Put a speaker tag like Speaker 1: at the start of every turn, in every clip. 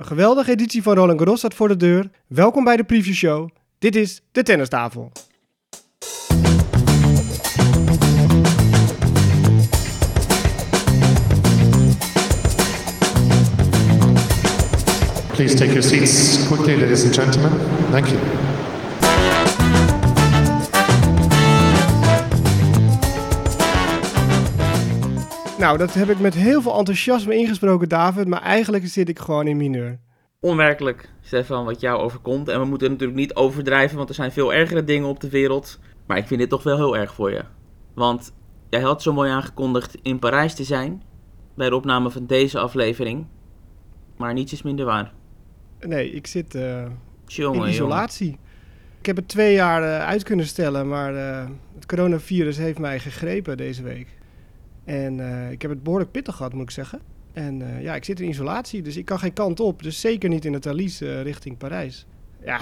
Speaker 1: Een geweldige editie van Roland Garros staat voor de deur. Welkom bij de preview show. Dit is de tennistafel.
Speaker 2: Please take your seats quickly, ladies and gentlemen. Thank you.
Speaker 1: Nou, dat heb ik met heel veel enthousiasme ingesproken, David. Maar eigenlijk zit ik gewoon in mineur.
Speaker 3: onwerkelijk, Stefan, wat jou overkomt. En we moeten natuurlijk niet overdrijven, want er zijn veel ergere dingen op de wereld. Maar ik vind dit toch wel heel erg voor je. Want jij had zo mooi aangekondigd in Parijs te zijn. Bij de opname van deze aflevering. Maar niets is minder waar.
Speaker 1: Nee, ik zit eh, in
Speaker 3: jongen.
Speaker 1: isolatie. Ik heb het twee jaar eh, uit kunnen stellen, maar eh, het coronavirus heeft mij gegrepen deze week. En eh, ik heb het behoorlijk pittig gehad, moet ik zeggen. En eh, ja, ik zit in isolatie, dus ik kan geen kant op. Dus zeker niet in het Thalys eh, richting Parijs. Ja,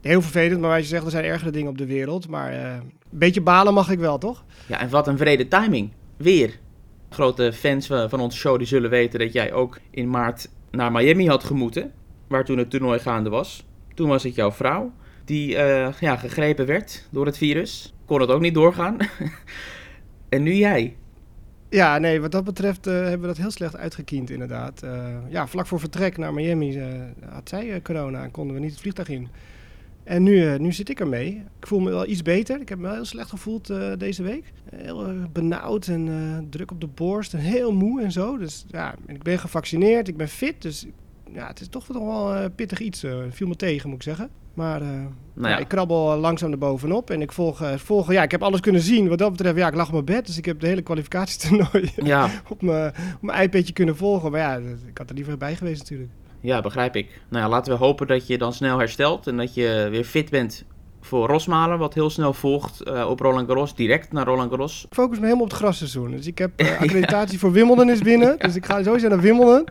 Speaker 1: heel vervelend, maar wat je zegt, er zijn ergere dingen op de wereld. Maar een beetje balen mag ik wel, toch?
Speaker 3: Ja, en wat een vrede timing. Weer. Grote fans van onze show die zullen weten dat jij ook in maart naar Miami had gemoeten. Waar toen het toernooi gaande was. Toen was het jouw vrouw die ja, gegrepen werd door het virus. Kon het ook niet doorgaan. en nu jij.
Speaker 1: Ja, nee, wat dat betreft eh, hebben we dat heel slecht uitgekiend, inderdaad. Eh, ja, vlak voor vertrek naar Miami eh, had zij corona en konden we niet het vliegtuig in. En nu, nu zit ik ermee. Ik voel me wel iets beter. Ik heb me wel heel slecht gevoeld deze week. Heel benauwd en druk op de borst en heel moe en zo. Dus ja, ik ben gevaccineerd, ik ben fit. Dus ja, het is toch wel eh, pittig iets. eh viel me tegen, moet ik zeggen. Maar eh,
Speaker 3: Nou
Speaker 1: ja,
Speaker 3: ja,
Speaker 1: ik krabbel langzaam er bovenop en ik volg, volg... Ja, ik heb alles kunnen zien. Wat dat betreft, ja, ik lag op mijn bed. Dus ik heb de hele kwalificatietoernooi
Speaker 3: ja,
Speaker 1: op mijn, op mijn iPadje kunnen volgen. Maar ja, ik had er liever bij geweest natuurlijk.
Speaker 3: ja, begrijp ik. Nou ja, laten we hopen dat je dan snel herstelt. En dat je weer fit bent voor Rosmalen. Wat heel snel volgt eh, op Roland Garros. Direct naar Roland Garros.
Speaker 1: Ik focus me helemaal op het grasseizoen. Dus ik heb eh, accreditatie voor Wimbledon is binnen. Dus ik ga sowieso naar Wimbledon.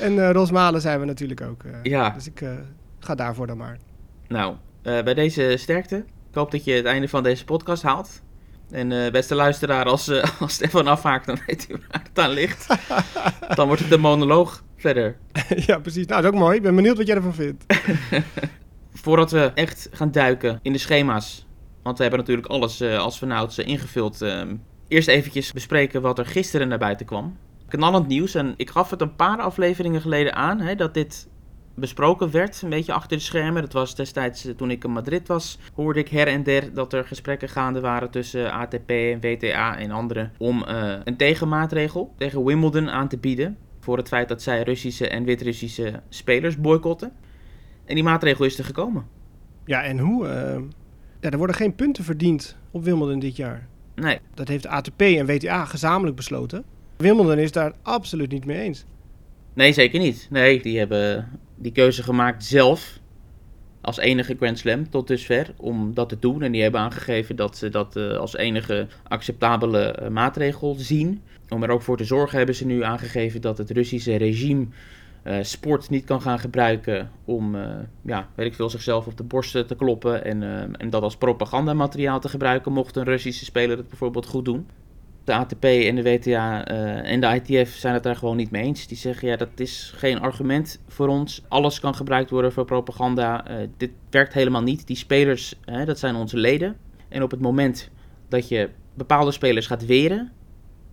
Speaker 1: En eh Rosmalen zijn we natuurlijk ook.
Speaker 3: Ja.
Speaker 1: Dus ik ga daarvoor dan maar.
Speaker 3: Nou, bij deze sterkte. Ik hoop dat je het einde van deze podcast haalt. En eh, beste luisteraar, als, als Stefan afhaakt, dan weet u waar het aan ligt. dan wordt het een monoloog verder.
Speaker 1: ja, precies. Nou, dat is ook mooi. Ik ben benieuwd wat jij ervan vindt.
Speaker 3: Voordat we echt gaan duiken in de schema's. Want we hebben natuurlijk alles eh, als vanouds eh, ingevuld. ehm, eerst eventjes bespreken wat er gisteren naar buiten kwam. Knallend nieuws. En ik gaf het een paar afleveringen geleden aan hè, dat dit besproken werd. Een beetje achter de schermen. Dat was destijds eh, toen ik in Madrid was. Hoorde ik her en der dat er gesprekken gaande waren tussen ATP en WTA en anderen. Om een tegenmaatregel tegen Wimbledon aan te bieden. Voor het feit dat zij Russische en Wit-Russische spelers boycotten. En die maatregel is er gekomen.
Speaker 1: Ja, en hoe? eh, ja, er worden geen punten verdiend op Wimbledon dit jaar.
Speaker 3: Nee,
Speaker 1: Dat heeft ATP en WTA gezamenlijk besloten. Wimbledon is daar absoluut niet mee eens.
Speaker 3: nee, zeker niet. Nee, die hebben die keuze gemaakt zelf. Als enige Grand Slam tot dusver om dat te doen. En die hebben aangegeven dat ze dat eh, als enige acceptabele eh, maatregel zien. Om er ook voor te zorgen hebben ze nu aangegeven dat het Russische regime eh, sport niet kan gaan gebruiken om, eh, ja, weet ik veel, zichzelf op de borst eh, te kloppen. En, en dat als propagandamateriaal te gebruiken mocht een Russische speler het bijvoorbeeld goed doen. De ATP en de WTA en de ITF zijn het daar gewoon niet mee eens. Die zeggen, ja, dat is geen argument voor ons. Alles kan gebruikt worden voor propaganda. Dit werkt helemaal niet. Die spelers, hè, dat zijn onze leden. En op het moment dat je bepaalde spelers gaat weren,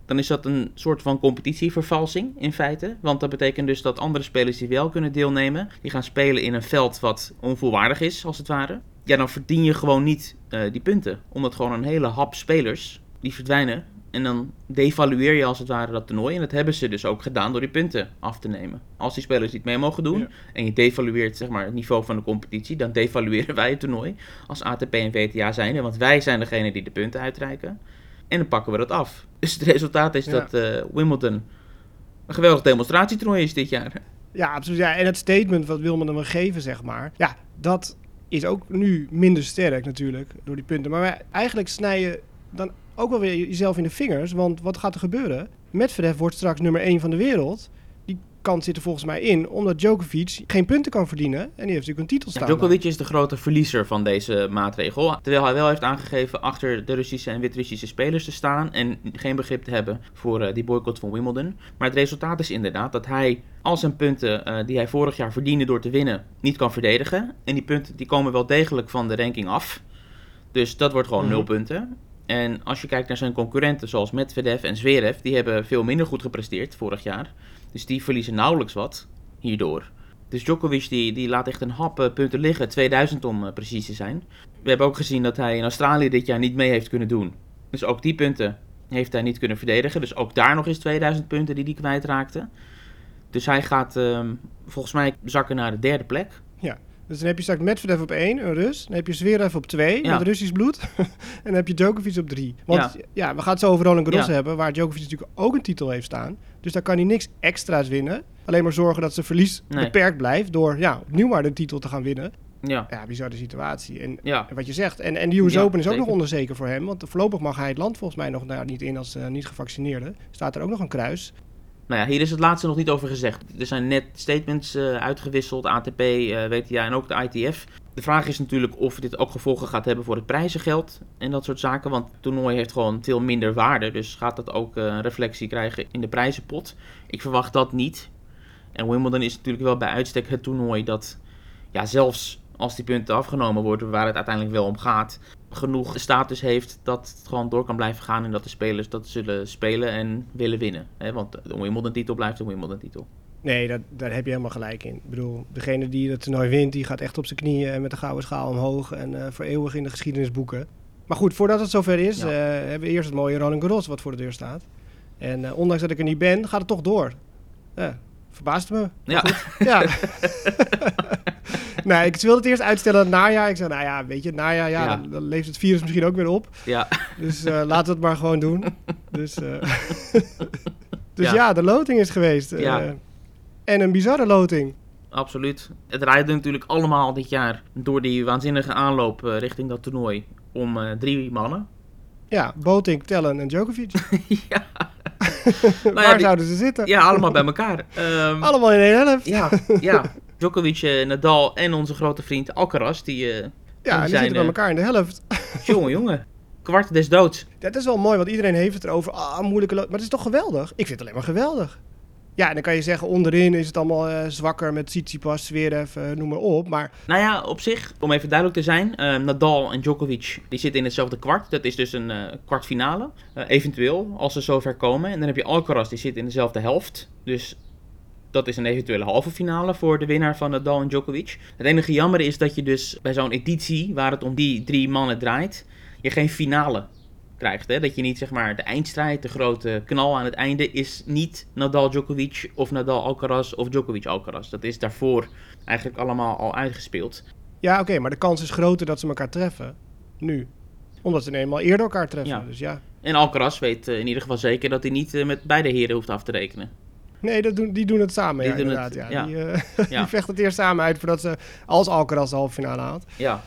Speaker 3: dan is dat een soort van competitievervalsing in feite. Want dat betekent dus dat andere spelers die wel kunnen deelnemen, die gaan spelen in een veld wat onvolwaardig is, als het ware. Ja, dan verdien je gewoon niet eh, die punten. Omdat gewoon een hele hap spelers, die verdwijnen. En dan devalueer je als het ware dat toernooi. En dat hebben ze dus ook gedaan door die punten af te nemen. Als die spelers niet mee mogen doen
Speaker 1: Ja.
Speaker 3: en je devalueert zeg maar, het niveau van de competitie, dan devalueren wij het toernooi als ATP en WTA zijn. Want wij zijn degene die de punten uitreiken. En dan pakken we dat af. Dus het resultaat is
Speaker 1: Ja.
Speaker 3: dat eh, Wimbledon een geweldig demonstratietoernooi is dit jaar.
Speaker 1: Ja, absoluut. Ja, en het statement wat Wimbledon wil geven, zeg maar. Ja, dat is ook nu minder sterk natuurlijk door die punten. Maar eigenlijk snij je dan ook wel weer jezelf in de vingers. Want wat gaat er gebeuren? Medvedev wordt straks nummer 1 van de wereld. Kant zit er volgens mij in, omdat Djokovic geen punten kan verdienen. En die heeft natuurlijk een titel
Speaker 3: Ja,
Speaker 1: staan.
Speaker 3: Djokovic is de grote verliezer van deze maatregel. Terwijl hij wel heeft aangegeven achter de Russische en Wit-Russische spelers te staan. En geen begrip te hebben voor eh, die boycott van Wimbledon. Maar het resultaat is inderdaad dat hij al zijn punten eh, die hij vorig jaar verdiende door te winnen niet kan verdedigen. En die punten die komen wel degelijk van de ranking af. Dus dat wordt gewoon
Speaker 1: Mhm.
Speaker 3: nul punten. En als je kijkt naar zijn concurrenten zoals Medvedev en Zverev, die hebben veel minder goed gepresteerd vorig jaar. Dus die verliezen nauwelijks wat hierdoor. Dus Djokovic die, die laat echt een hap eh, punten liggen, 2000 om eh, precies te zijn. We hebben ook gezien dat hij in Australië dit jaar niet mee heeft kunnen doen. Dus ook die punten heeft hij niet kunnen verdedigen. Dus ook daar nog eens 2000 punten die hij kwijtraakte. Dus hij gaat ehm, volgens mij zakken naar de derde plek.
Speaker 1: Dus dan heb je straks Medvedev op 1, een Rus. Dan heb je Zverev op 2,
Speaker 3: Ja.
Speaker 1: met Russisch bloed. en dan heb je Djokovic op 3. Want ja. we gaan het zo over Roland Garros hebben, waar Djokovic natuurlijk ook een titel heeft staan. Dus daar kan hij niks extra's winnen. Alleen maar zorgen dat zijn verlies
Speaker 3: Nee.
Speaker 1: beperkt blijft door ja, opnieuw maar de titel te gaan winnen.
Speaker 3: Ja,
Speaker 1: Ja, bizarre situatie. En,
Speaker 3: ja.
Speaker 1: en wat je zegt, en, en de US
Speaker 3: Ja,
Speaker 1: Open is ook
Speaker 3: zeker.
Speaker 1: nog onzeker voor hem. Want voorlopig mag hij het land volgens mij nog daar niet in als eh, niet gevaccineerde. Staat er ook nog een kruis.
Speaker 3: Nou ja, hier is het laatste nog niet over gezegd. Er zijn net statements eh, uitgewisseld, ATP, eh, WTA en ook de ITF. De vraag is natuurlijk of dit ook gevolgen gaat hebben voor het prijzengeld en dat soort zaken. Want het toernooi heeft gewoon veel minder waarde. Dus gaat dat ook eh, een reflectie krijgen in de prijzenpot? Ik verwacht dat niet. En Wimbledon is natuurlijk wel bij uitstek het toernooi dat, ja, zelfs als die punten afgenomen worden, waar het uiteindelijk wel om gaat, genoeg status heeft dat het gewoon door kan blijven gaan en dat de spelers dat zullen spelen en willen winnen. Hè? Want de Wimbledon-titel blijft een Wimbledon-titel.
Speaker 1: Nee, dat, daar heb je helemaal gelijk in. Ik bedoel, degene die het toernooi wint, die gaat echt op zijn knieën en met de gouden schaal omhoog en eh, voor eeuwig in de geschiedenisboeken. Maar goed, voordat het zover is,
Speaker 3: Ja.
Speaker 1: eh, hebben we eerst het mooie Roland Garros wat voor de deur staat. En eh, ondanks dat ik er niet ben, gaat het toch door. Ja, verbaast me.
Speaker 3: Ja,
Speaker 1: Ja. nee, ik wilde het eerst uitstellen naar het najaar. Ik zei, nou ja, weet je, het najaar, ja,
Speaker 3: Ja.
Speaker 1: Dan, dan leeft het virus misschien ook weer op.
Speaker 3: ja,
Speaker 1: Dus eh, laten we het maar gewoon doen. Dus, eh, dus ja.
Speaker 3: Ja.
Speaker 1: de loting is geweest. eh,
Speaker 3: Ja.
Speaker 1: en een bizarre loting.
Speaker 3: absoluut. Het rijdt natuurlijk allemaal dit jaar door die waanzinnige aanloop richting dat toernooi om drie mannen.
Speaker 1: Ja, Boting, Tellen en Djokovic.
Speaker 3: ja. Nou ja,
Speaker 1: Waar
Speaker 3: die-
Speaker 1: zouden ze zitten?
Speaker 3: ja, allemaal bij elkaar. Ehm,
Speaker 1: Allemaal in één helft.
Speaker 3: ja, ja. Djokovic, eh, Nadal en onze grote vriend Alcaraz, die, eh
Speaker 1: Ja, die
Speaker 3: zijn,
Speaker 1: zitten bij
Speaker 3: eh,
Speaker 1: elkaar in de helft.
Speaker 3: jongen, jongen, kwart des doods.
Speaker 1: Dat is wel mooi, want iedereen heeft het erover. Ah, moeilijke. Maar het is toch geweldig? Ik vind het alleen maar geweldig. Ja, dan kan je zeggen, onderin is het allemaal eh, zwakker met Tsitsipas, Zverev, eh, noem maar op. Maar
Speaker 3: Nou ja, op zich, om even duidelijk te zijn, eh, Nadal en Djokovic die zitten in hetzelfde kwart. Dat is dus een kwartfinale, eventueel, als ze zover komen. En dan heb je Alcaraz, die zit in dezelfde helft. Dus dat is een eventuele halve finale voor de winnaar van Nadal en Djokovic. Het enige jammer is dat je dus bij zo'n editie, waar het om die drie mannen draait, je geen finale krijgt. Hè? Dat je niet zeg maar de eindstrijd, de grote knal aan het einde, is niet Nadal Djokovic of Nadal Alcaraz of Djokovic Alcaraz. Dat is daarvoor eigenlijk allemaal al uitgespeeld.
Speaker 1: ja, oké, maar de kans is groter dat ze elkaar treffen. Nu. Omdat ze eenmaal eerder elkaar treffen.
Speaker 3: Ja.
Speaker 1: Dus ja.
Speaker 3: En Alcaraz weet eh, in ieder geval zeker dat hij niet eh, met beide heren hoeft af te rekenen.
Speaker 1: Nee, dat doen, die doen het samen,
Speaker 3: Die
Speaker 1: ja,
Speaker 3: doen
Speaker 1: inderdaad.
Speaker 3: het,
Speaker 1: ja.
Speaker 3: ja.
Speaker 1: Die, eh,
Speaker 3: Ja.
Speaker 1: die vechten het eerst samen uit voordat ze, als Alcaraz de halve finale haalt.
Speaker 3: Ja,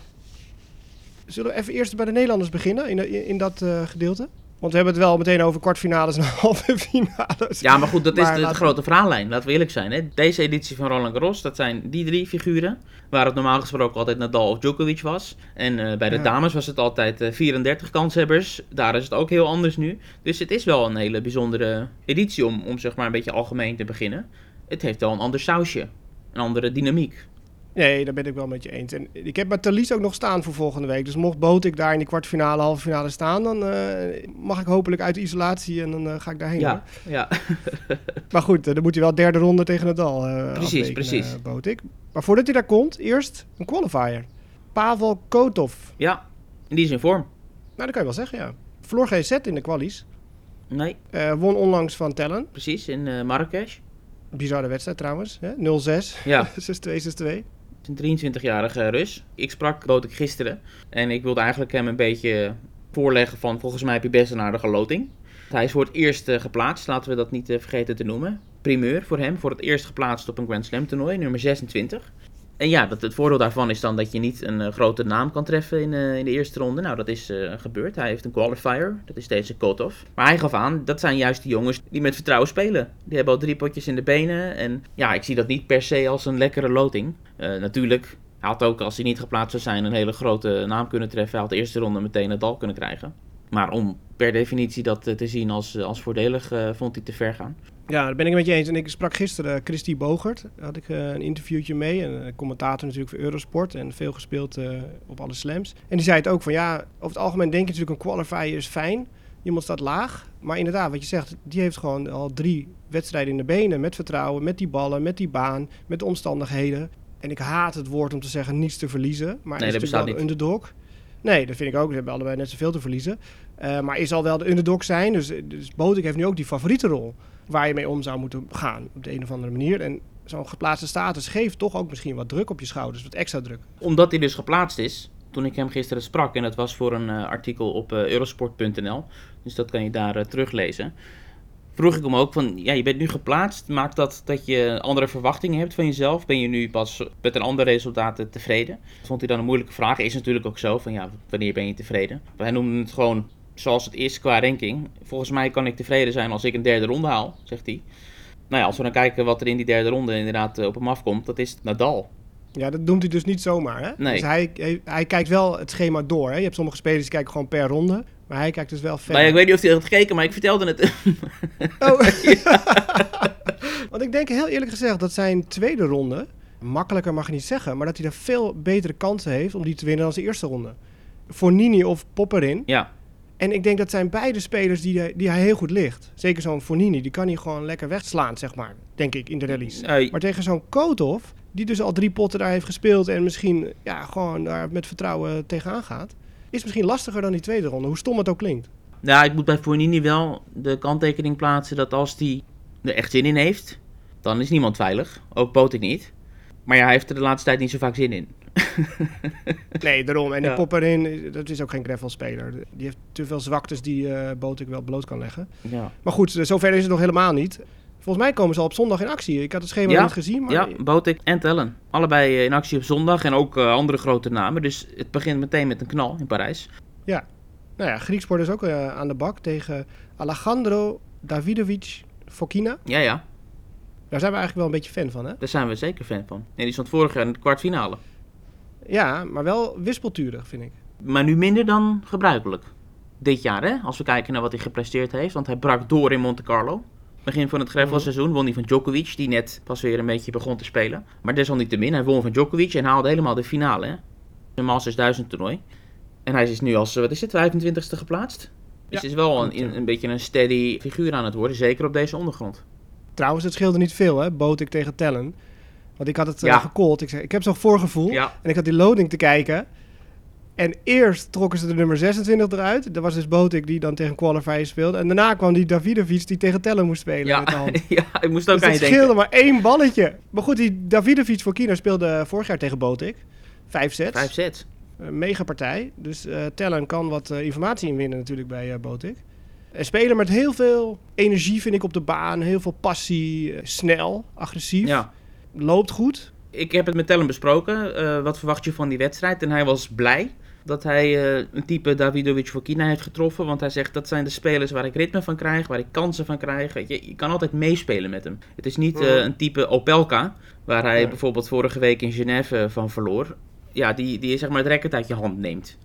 Speaker 1: Zullen we even eerst bij de Nederlanders beginnen in, in, in dat eh, gedeelte? Want we hebben het wel meteen over kwartfinales en halve finales.
Speaker 3: ja maar goed, dat is
Speaker 1: Maar
Speaker 3: de, de
Speaker 1: laten-
Speaker 3: grote verhaallijn. Laten we eerlijk zijn. Hè? Deze editie van Roland Garros, dat zijn die drie figuren. Waar het normaal gesproken altijd Nadal of Djokovic was. En eh, bij de
Speaker 1: Ja.
Speaker 3: dames was het altijd eh, 34 kanshebbers. Daar is het ook heel anders nu. Dus het is wel een hele bijzondere editie om, om zeg maar een beetje algemeen te beginnen. Het heeft wel een ander sausje. Een andere dynamiek.
Speaker 1: Nee, daar ben ik wel met je eens. En ik heb mijn Thalys ook nog staan voor volgende week. Dus mocht Botik daar in die kwartfinale, halve finale staan, dan eh, mag ik hopelijk uit de isolatie en dan eh, ga ik daarheen. hoor.
Speaker 3: Ja, ja.
Speaker 1: Maar goed, eh, dan moet hij wel derde ronde tegen Nadal eh
Speaker 3: Precies, precies.
Speaker 1: eh, Botik. Maar voordat hij daar komt, eerst een qualifier. Pavel Kotov.
Speaker 3: ja, en die is in vorm.
Speaker 1: Nou, dat kan je wel zeggen, ja. Verloor geen set in de kwalies.
Speaker 3: Nee,
Speaker 1: won onlangs van Tellen.
Speaker 3: precies, in Marrakesh.
Speaker 1: Bizarre wedstrijd trouwens. hè? 0-6.
Speaker 3: Ja,
Speaker 1: 6-2, 6-2.
Speaker 3: Een 23-jarige Rus. Ik sprak Botek gisteren. En ik wilde eigenlijk hem een beetje voorleggen van... volgens mij heb je best een aardige loting. Hij is voor het eerst eh, geplaatst. Laten we dat niet eh, vergeten te noemen. Primeur voor hem. Voor het eerst geplaatst op een Grand Slam toernooi. Nummer 26. En ja, dat, het voordeel daarvan is dan dat je niet een eh, grote naam kan treffen in, eh, in de eerste ronde. Nou, dat is eh, gebeurd. Hij heeft een qualifier. Dat is deze cut-off. Maar hij gaf aan, dat zijn juist de jongens die met vertrouwen spelen. Die hebben al drie potjes in de benen. En ja, ik zie dat niet per se als een lekkere loting. Natuurlijk, hij had ook, als hij niet geplaatst zou zijn, een hele grote naam kunnen treffen. Hij had de eerste ronde meteen het dal kunnen krijgen. Maar om per definitie dat te zien als, als voordelig, vond hij te ver gaan.
Speaker 1: Ja, daar ben ik met je eens. En ik sprak gisteren Christy Bogert. Daar had ik eh, een interviewtje mee. Een eh, commentator natuurlijk voor Eurosport. En veel gespeeld eh, op alle slams. En die zei het ook van ja, over het algemeen denk je natuurlijk een qualifier is fijn. Iemand staat laag. Maar inderdaad, wat je zegt, die heeft gewoon al drie wedstrijden in de benen. Met vertrouwen, met die ballen, met die baan, met de omstandigheden. En ik haat het woord om te zeggen niets te verliezen. Maar
Speaker 3: Nee,
Speaker 1: is
Speaker 3: dat bestaat
Speaker 1: wel de underdog. Nee, dat vind ik ook. Ze hebben allebei net zoveel te verliezen. Eh, maar is al wel de underdog zijn. Dus, dus heeft nu ook die favoriete rol. Waar je mee om zou moeten gaan. Op de een of andere manier. En zo'n geplaatste status geeft toch ook misschien wat druk op je schouders. Wat extra druk.
Speaker 3: Omdat hij dus geplaatst is, toen ik hem gisteren sprak, en dat was voor een eh, artikel op eh, eurosport.nl, dus dat kan je daar teruglezen, vroeg ik hem ook van, ja, je bent nu geplaatst, maakt dat dat je andere verwachtingen hebt van jezelf? Ben je nu pas met een ander resultaat tevreden? Vond hij dan een moeilijke vraag, is natuurlijk ook zo, van ja, wanneer ben je tevreden? Hij noemde het gewoon zoals het is qua ranking. Volgens mij kan ik tevreden zijn als ik een derde ronde haal, zegt hij. Nou ja, als we dan kijken wat er in die derde ronde inderdaad eh, op hem afkomt, dat is Nadal.
Speaker 1: Ja, dat noemt hij dus niet zomaar. Hè?
Speaker 3: Nee.
Speaker 1: Dus hij, hij, hij kijkt wel het schema door. Hè? Je hebt sommige spelers die kijken gewoon per ronde. Maar hij kijkt dus wel verder.
Speaker 3: Ja, ik weet niet of hij had gekeken, maar ik vertelde het.
Speaker 1: Oh. Want ik denk heel eerlijk gezegd dat zijn tweede ronde, makkelijker mag je niet zeggen, maar dat hij daar veel betere kansen heeft om die te winnen dan zijn eerste ronde. Voor Nini of Popperin.
Speaker 3: ja,
Speaker 1: En ik denk dat zijn beide spelers die, hij- die hij heel goed ligt. Zeker zo'n Fornini, die kan hij gewoon lekker wegslaan, zeg maar. Denk ik, in de rallies.
Speaker 3: eh,
Speaker 1: Maar tegen zo'n Kotov, die dus al drie potten daar heeft gespeeld en misschien ja, gewoon daar met vertrouwen tegenaan gaat, is misschien lastiger dan die tweede ronde, hoe stom het ook klinkt.
Speaker 3: nou, ik moet bij Fournini wel de kanttekening plaatsen dat als hij er echt zin in heeft, dan is niemand veilig. Ook Botik niet. Maar ja, hij heeft er de laatste tijd niet zo vaak zin in.
Speaker 1: Nee, daarom. En die
Speaker 3: Ja.
Speaker 1: Popperin, dat is ook geen gravelspeler. Die heeft te veel zwaktes die eh Botik wel bloot kan leggen.
Speaker 3: Ja,
Speaker 1: Maar goed, eh, zover is het nog helemaal niet. Volgens mij komen ze al op zondag in actie. Ik had het schema
Speaker 3: Ja,
Speaker 1: niet gezien, maar
Speaker 3: ja Botik en Tellen. Allebei eh, in actie op zondag en ook eh, andere grote namen. Dus het begint meteen met een knal in Parijs.
Speaker 1: nou ja, Grieksport is ook eh, aan de bak tegen Alejandro Davidovic Fokina.
Speaker 3: Ja, ja,
Speaker 1: Daar zijn we eigenlijk wel een beetje fan van, hè?
Speaker 3: daar zijn we zeker fan van. Nee, die stond vorig jaar in de kwartfinale.
Speaker 1: Ja, maar wel wispelturig, vind ik.
Speaker 3: Maar nu minder dan gebruikelijk. Dit jaar, hè? Als we kijken naar wat hij gepresteerd heeft. Want hij brak door in Monte Carlo. Begin van het gravelseizoen won hij van Djokovic, die net pas weer een beetje begon te spelen. Maar desalniettemin, hij won van Djokovic en haalde helemaal de finale, hè? Een Masters 1000 toernooi. En hij is nu als, eh, wat is het, 25ste geplaatst? Dus
Speaker 1: Ja,
Speaker 3: het is wel een,
Speaker 1: ja.
Speaker 3: een, beetje een steady figuur aan het worden, zeker op deze ondergrond.
Speaker 1: Trouwens, het scheelde niet veel, hè? Botik tegen Tellen. Want ik had het eh,
Speaker 3: Ja.
Speaker 1: gecallt. Ik, zei, ik heb zo'n voorgevoel.
Speaker 3: Ja,
Speaker 1: En ik had die loading te kijken. En eerst trokken ze de nummer 26 eruit. Dat was dus Botik die dan tegen Qualifier speelde. En daarna kwam die Davidovic die tegen Tellen moest spelen met de
Speaker 3: ja,
Speaker 1: hand.
Speaker 3: ja, ik moest ook
Speaker 1: Dus
Speaker 3: aan
Speaker 1: het
Speaker 3: je
Speaker 1: scheelde
Speaker 3: denken.
Speaker 1: maar één balletje. Maar goed, die Davidovic voor Kina speelde vorig jaar tegen Botik. Vijf sets.
Speaker 3: Vijf sets.
Speaker 1: Een mega partij. Dus eh Tellen kan wat eh, informatie inwinnen natuurlijk bij eh Botik. En spelen met heel veel energie vind ik op de baan. Heel veel passie. snel, agressief.
Speaker 3: Ja.
Speaker 1: Loopt goed.
Speaker 3: Ik heb het met Tellen besproken. wat verwacht je van die wedstrijd? En hij was blij dat hij eh, een type Davidovic Fokina heeft getroffen. Want hij zegt dat zijn de spelers waar ik ritme van krijg, waar ik kansen van krijg. Je, je kan altijd meespelen met hem. Het is niet eh,
Speaker 1: Mhm.
Speaker 3: een type Opelka, waar hij bijvoorbeeld vorige week in Genève van verloor. Ja, die, die zeg maar het racket uit je hand neemt.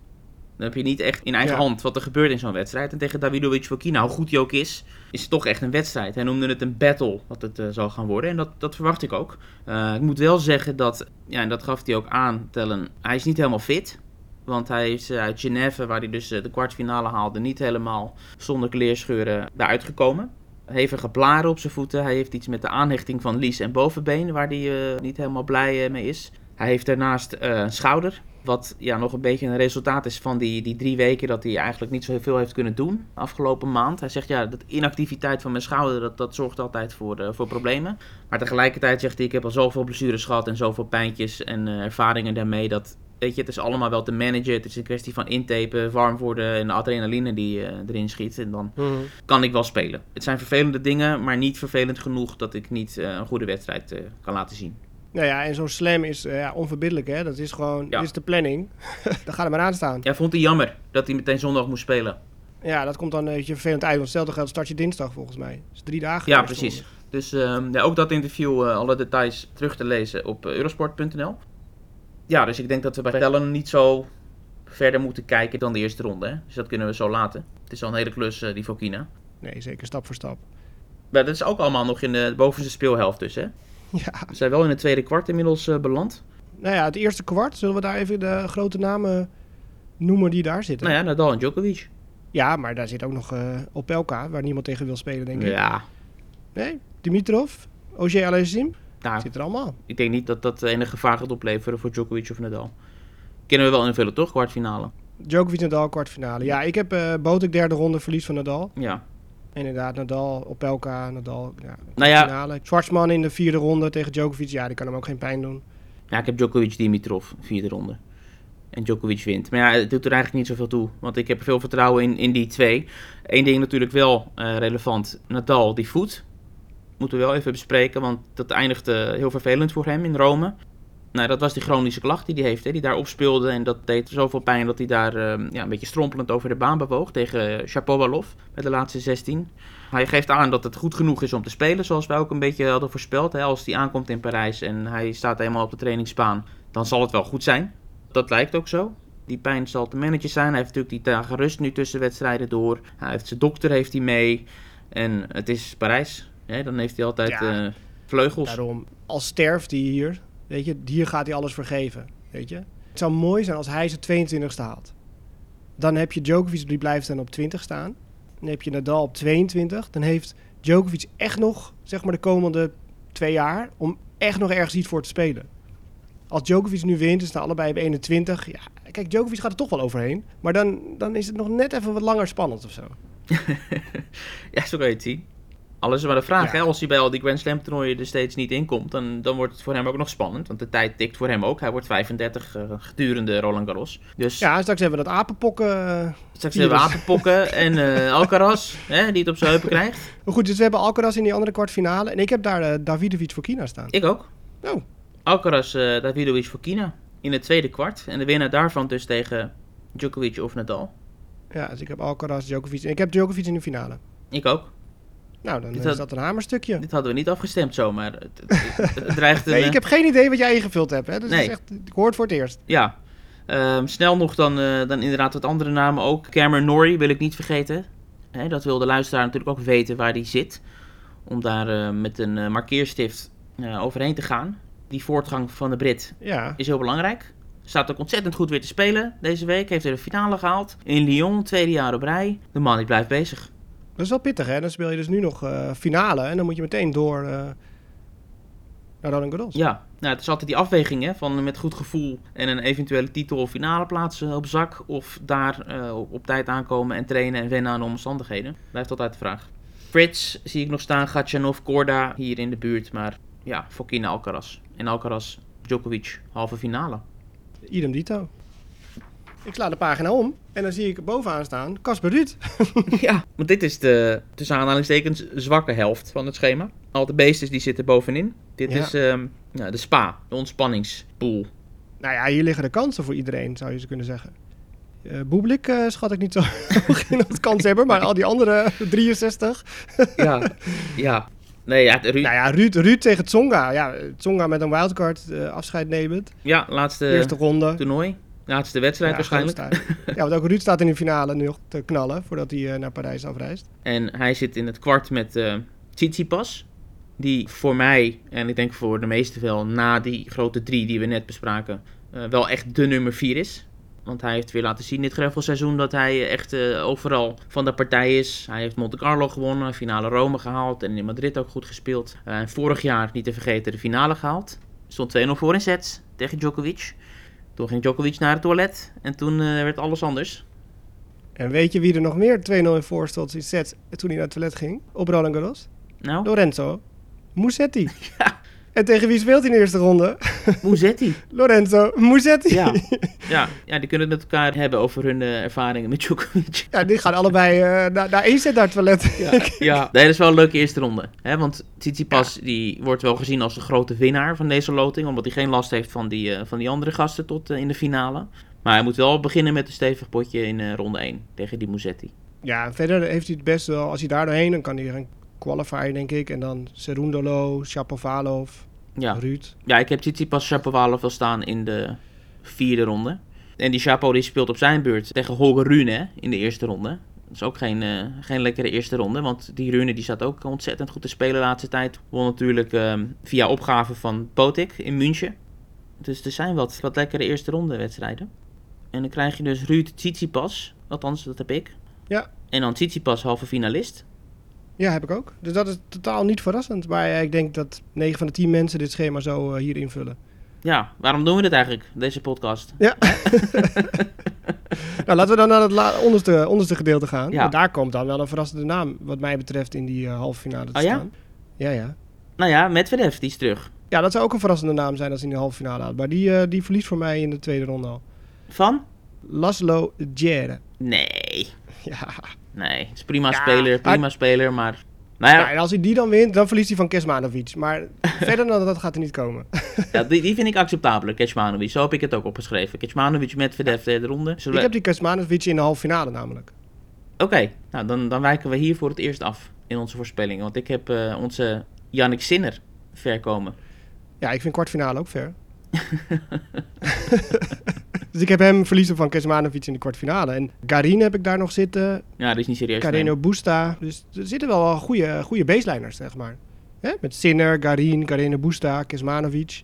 Speaker 3: Dan heb je niet echt in eigen
Speaker 1: Ja.
Speaker 3: hand wat er gebeurt in zo'n wedstrijd. En tegen Davidovic Fokina, hoe goed hij ook is, is het toch echt een wedstrijd. Hij noemde het een battle, wat het eh, zal gaan worden. En dat, dat verwacht ik ook. Eh, ik moet wel zeggen dat, ja, en dat gaf hij ook aan, Tellen, hij is niet helemaal fit. Want hij is eh, uit Genève, waar hij dus eh, de kwartfinale haalde, niet helemaal zonder kleerscheuren daaruit gekomen. Hevige blaren op zijn voeten. Hij heeft iets met de aanhechting van lies en bovenbeen, waar hij eh, niet helemaal blij mee is. Hij heeft daarnaast een schouder, wat ja, nog een beetje een resultaat is van die, die drie weken dat hij eigenlijk niet zoveel heeft kunnen doen afgelopen maand. Hij zegt ja, dat inactiviteit van mijn schouder, dat, dat zorgt altijd voor, voor problemen. Maar tegelijkertijd zegt hij, ik heb al zoveel blessures gehad en zoveel pijntjes en ervaringen daarmee dat... Weet je, het is allemaal wel te managen. Het is een kwestie van intapen, warm worden en de adrenaline die eh, erin schiet. En dan kan ik wel spelen. Het zijn vervelende dingen, maar niet vervelend genoeg dat ik niet eh, een goede wedstrijd eh, kan laten zien.
Speaker 1: Nou ja, en zo'n slam is ja, onverbiddelijk, hè. Dat is gewoon,
Speaker 3: Ja.
Speaker 1: dit is de planning. Dan gaat er maar aan staan.
Speaker 3: Ja, vond hij jammer dat hij meteen zondag moest spelen.
Speaker 1: Ja, dat komt dan een beetje vervelend uit. Want hetzelfde geldt start je dinsdag volgens mij. Dus drie dagen.
Speaker 3: Ja, precies. Dus ehm, ja, ook dat interview, alle details terug te lezen op eurosport.nl. Ja, dus ik denk dat we bij Tellen niet zo verder moeten kijken dan de eerste ronde. Hè? Dus dat kunnen we zo laten. Het is al een hele klus, eh, die Fokina.
Speaker 1: Nee, zeker stap voor stap.
Speaker 3: Maar dat is ook allemaal nog in de bovenste speelhelft dus, hè?
Speaker 1: Ja.
Speaker 3: We zijn wel in het tweede kwart inmiddels eh, beland.
Speaker 1: Nou ja, het eerste kwart. Zullen we daar even de grote namen noemen die daar zitten?
Speaker 3: Nou ja, Nadal en Djokovic.
Speaker 1: Ja, maar daar zit ook nog eh Opelka, waar niemand tegen wil spelen, denk ik.
Speaker 3: Ja,
Speaker 1: Nee? Dimitrov? Ogier Aliassime?
Speaker 3: Nou,
Speaker 1: Zit er allemaal.
Speaker 3: ik denk niet dat dat enige gevaar gaat opleveren voor Djokovic of Nadal. Kennen we wel invullen, toch? Kwartfinale.
Speaker 1: Djokovic, Nadal, kwartfinale. Ja, ik heb eh Botek derde ronde verlies van Nadal.
Speaker 3: Ja.
Speaker 1: Inderdaad, Nadal, Opelka, Nadal, ja,
Speaker 3: Nou ja,
Speaker 1: kwartfinale. Schwarzman in de vierde ronde tegen Djokovic. Ja, die kan hem ook geen pijn doen.
Speaker 3: Ja, ik heb Djokovic Dimitrov, vierde ronde. En Djokovic wint. Maar ja, het doet er eigenlijk niet zoveel toe. Want ik heb veel vertrouwen in, in die twee. Eén ding natuurlijk wel eh, relevant. Nadal, die voet. Moeten we wel even bespreken. Want dat eindigde heel vervelend voor hem in Rome. Nou, dat was die chronische klacht die hij heeft. Hè, die daar opspeelde. En dat deed zoveel pijn dat hij daar eh, ja, een beetje strompelend over de baan bewoog. Tegen Shapovalov bij de laatste 16. Hij geeft aan dat het goed genoeg is om te spelen. Zoals wij ook een beetje hadden voorspeld. Hè. Als hij aankomt in Parijs en hij staat helemaal op de trainingsbaan. Dan zal het wel goed zijn. Dat lijkt ook zo. Die pijn zal te managen zijn. Hij heeft natuurlijk die dagen rust nu tussen wedstrijden door. Hij heeft zijn dokter heeft hij mee. En het is Parijs. Dan heeft hij altijd
Speaker 1: Ja.
Speaker 3: eh, vleugels.
Speaker 1: Daarom, als sterft hij hier, weet je, hier gaat hij alles vergeven, weet je. Het zou mooi zijn als hij zijn 22ste haalt. Dan heb je Djokovic, die blijft dan op 20 staan. Dan heb je Nadal op 22. Dan heeft Djokovic echt nog, zeg maar de komende twee jaar, om echt nog ergens iets voor te spelen. Als Djokovic nu wint, staan allebei op 21. Ja, kijk, Djokovic gaat er toch wel overheen. Maar dan, dan is het nog net even wat langer spannend of zo.
Speaker 3: ja, zo kan je het zien. Alles is maar de vraag.
Speaker 1: Ja.
Speaker 3: Hè? Als hij bij al die Grand Slam toernooien er steeds niet in komt, dan, dan wordt het voor hem ook nog spannend. Want de tijd tikt voor hem ook. Hij wordt 35 eh, gedurende Roland Garros. Dus
Speaker 1: Ja, straks hebben we dat apenpokken. eh,
Speaker 3: straks hebben we. Apenpokken en eh Alcaraz, hè, die het op zijn heupen krijgt.
Speaker 1: Maar goed, dus we hebben Alcaraz in die andere kwartfinale. En ik heb daar Davidovic voor Kina staan.
Speaker 3: Ik ook.
Speaker 1: Oh,
Speaker 3: Alcaraz, Davidovic voor Kina in het tweede kwart. En de winnaar daarvan dus tegen Djokovic of Nadal.
Speaker 1: ja, dus ik heb Alcaraz, Djokovic. En ik heb Djokovic in de finale.
Speaker 3: Ik ook.
Speaker 1: Nou, dan
Speaker 3: Dit
Speaker 1: is
Speaker 3: had-
Speaker 1: dat een hamerstukje.
Speaker 3: Dit hadden we niet afgestemd zomaar. Het, het, het, het dreigt een,
Speaker 1: Nee,
Speaker 3: eh,
Speaker 1: ik heb geen idee wat jij ingevuld hebt. Hè? Dus
Speaker 3: Nee.
Speaker 1: is echt, ik hoor het voor het eerst.
Speaker 3: Ja. Ehm, snel nog dan, eh, dan inderdaad wat andere namen ook. Cameron Norrie wil ik niet vergeten. Hè, dat wil de luisteraar natuurlijk ook weten waar die zit. Om daar eh, met een eh, markeerstift eh, overheen te gaan. Die voortgang van de Brit
Speaker 1: Ja,
Speaker 3: is heel belangrijk. Staat ook ontzettend goed weer te spelen deze week. Heeft er de finale gehaald. In Lyon, tweede jaar op rij. De man die blijft bezig.
Speaker 1: Dat is wel pittig hè. Dan speel je dus nu nog eh, finale. En dan moet je meteen door eh, naar Roland Garros.
Speaker 3: Ja, nou, het is altijd die afweging hè, van met goed gevoel en een eventuele titel of finale plaatsen op zak. Of daar eh, op, tijd aankomen en trainen en wennen aan de omstandigheden. Blijft altijd de vraag. Frits zie ik nog staan, Gatjanov, Korda hier in de buurt. Maar ja, Fokina Alcaraz. En Alcaraz, Djokovic, halve finale.
Speaker 1: Idem dito. Ik sla de pagina om. En dan zie ik bovenaan staan Casper Ruud.
Speaker 3: ja, want dit is de tussen aanhalingstekens zwakke helft van het schema. Al de beestjes die zitten bovenin. Dit
Speaker 1: Ja.
Speaker 3: is ehm, ja, de spa, de ontspanningspool.
Speaker 1: Nou ja, hier liggen de kansen voor iedereen, zou je ze kunnen zeggen. Eh Boeblik eh, schat ik niet zo dat kans hebben. Maar al die andere 63.
Speaker 3: ja, ja. Nee, ja, Ruud,
Speaker 1: Nou ja, Ruud, Ruud tegen Tsonga. Ja, Tsonga met een wildcard eh, afscheid nemend.
Speaker 3: ja laatste
Speaker 1: Eerste ronde.
Speaker 3: toernooi. Laatste wedstrijd
Speaker 1: Ja,
Speaker 3: waarschijnlijk.
Speaker 1: Ja, want ook Ruud staat in de finale nu nog te knallen voordat hij eh, naar Parijs afreist.
Speaker 3: En hij zit in het kwart met eh Tsitsipas. Die voor mij, en ik denk voor de meesten wel, na die grote drie die we net bespraken, eh, wel echt de nummer vier is. Want hij heeft weer laten zien dit greffelseizoen dat hij echt overal van de partij is. Hij heeft Monte Carlo gewonnen, finale Rome gehaald en in Madrid ook goed gespeeld. En vorig jaar, niet te vergeten, de finale gehaald. Stond 2-0 voor in sets tegen Djokovic. Toen ging Djokovic naar het toilet en toen eh, werd alles anders.
Speaker 1: En weet je wie er nog meer 2-0 in voor stond in sets toen hij naar het toilet ging? Op Roland Garros?
Speaker 3: Nou,
Speaker 1: Lorenzo Musetti. En tegen wie speelt hij in de eerste ronde?
Speaker 3: Musetti.
Speaker 1: Lorenzo Musetti.
Speaker 3: Ja. Ja, ja, die kunnen het met elkaar hebben over hun eh, ervaringen met Djokovic.
Speaker 1: Ja, die gaan allebei eh, naar, naar één set naar het toilet.
Speaker 3: Ja, nee, dat is wel een leuke eerste ronde. Hè? Want Tsitsipas die wordt wel gezien als de grote winnaar van deze loting. Omdat hij geen last heeft van die, eh, van die andere gasten tot in de finale. Maar hij moet wel beginnen met een stevig potje in eh, ronde 1 tegen die Musetti.
Speaker 1: Ja, en verder heeft hij het best wel. Als hij daar doorheen, dan kan hij gaan qualifieren, denk ik. En dan Serundolo, Shapovalov,
Speaker 3: Ja.
Speaker 1: Ruud.
Speaker 3: ja, ik heb Tsitsipas Shapovalov wel staan in de vierde ronde. En die Chapo die speelt op zijn beurt tegen Holger Rune hè, in de eerste ronde. Dat is ook geen, eh, geen lekkere eerste ronde, want die Rune die staat ook ontzettend goed te spelen de laatste tijd. Won natuurlijk ehm, via opgave van Potik in München. Dus er zijn wat, wat lekkere eerste ronde wedstrijden. En dan krijg je dus Ruud Tsitsipas, althans dat heb ik.
Speaker 1: Ja.
Speaker 3: En dan Tsitsipas halve finalist.
Speaker 1: Ja, heb ik ook. Dus dat is totaal niet verrassend. Maar ja, ik denk dat 9 van de 10 mensen dit schema zo eh, hier invullen.
Speaker 3: Ja, waarom doen we dit eigenlijk, deze podcast?
Speaker 1: Ja. nou, laten we dan naar het onderste, onderste gedeelte gaan.
Speaker 3: Ja.
Speaker 1: Daar komt dan wel een verrassende naam, wat mij betreft, in die eh, halve finale te
Speaker 3: Oh ja?
Speaker 1: staan. Ja, ja.
Speaker 3: Nou ja, Medvedev, die is terug.
Speaker 1: Ja, dat zou ook een verrassende naam zijn als hij in de halve finale haalt. Maar die, eh, die verliest voor mij in de tweede ronde al.
Speaker 3: Van?
Speaker 1: Laslo Djere.
Speaker 3: Nee.
Speaker 1: Ja.
Speaker 3: Nee, is prima
Speaker 1: Ja,
Speaker 3: speler, prima speler, maar... Nou ja,
Speaker 1: Ja, en als hij die dan wint, dan verliest hij van Kesmanovic. Maar verder dan dat gaat er niet komen.
Speaker 3: ja, die, die vind ik acceptabeler, Kecmanovic. Zo heb ik het ook opgeschreven. Kecmanovic, Medvedev, derde ronde. Zullen
Speaker 1: Ik heb die Kesmanovic in de halve finale namelijk.
Speaker 3: Oké, nou dan, dan wijken we hier voor het eerst af in onze voorspellingen. Want ik heb eh, onze Yannick Sinner verkomen.
Speaker 1: Ja, ik vind kwartfinale ook ver. dus ik heb hem verliezen van Kesmanovic in de kwartfinale. En Garin heb ik daar nog zitten.
Speaker 3: Ja, dat is niet serieus.
Speaker 1: Carreno Busta. Dus er zitten wel goede, goede baseliners, zeg maar. Hè? Met Sinner, Garin, Carreno Busta, Kesmanovic.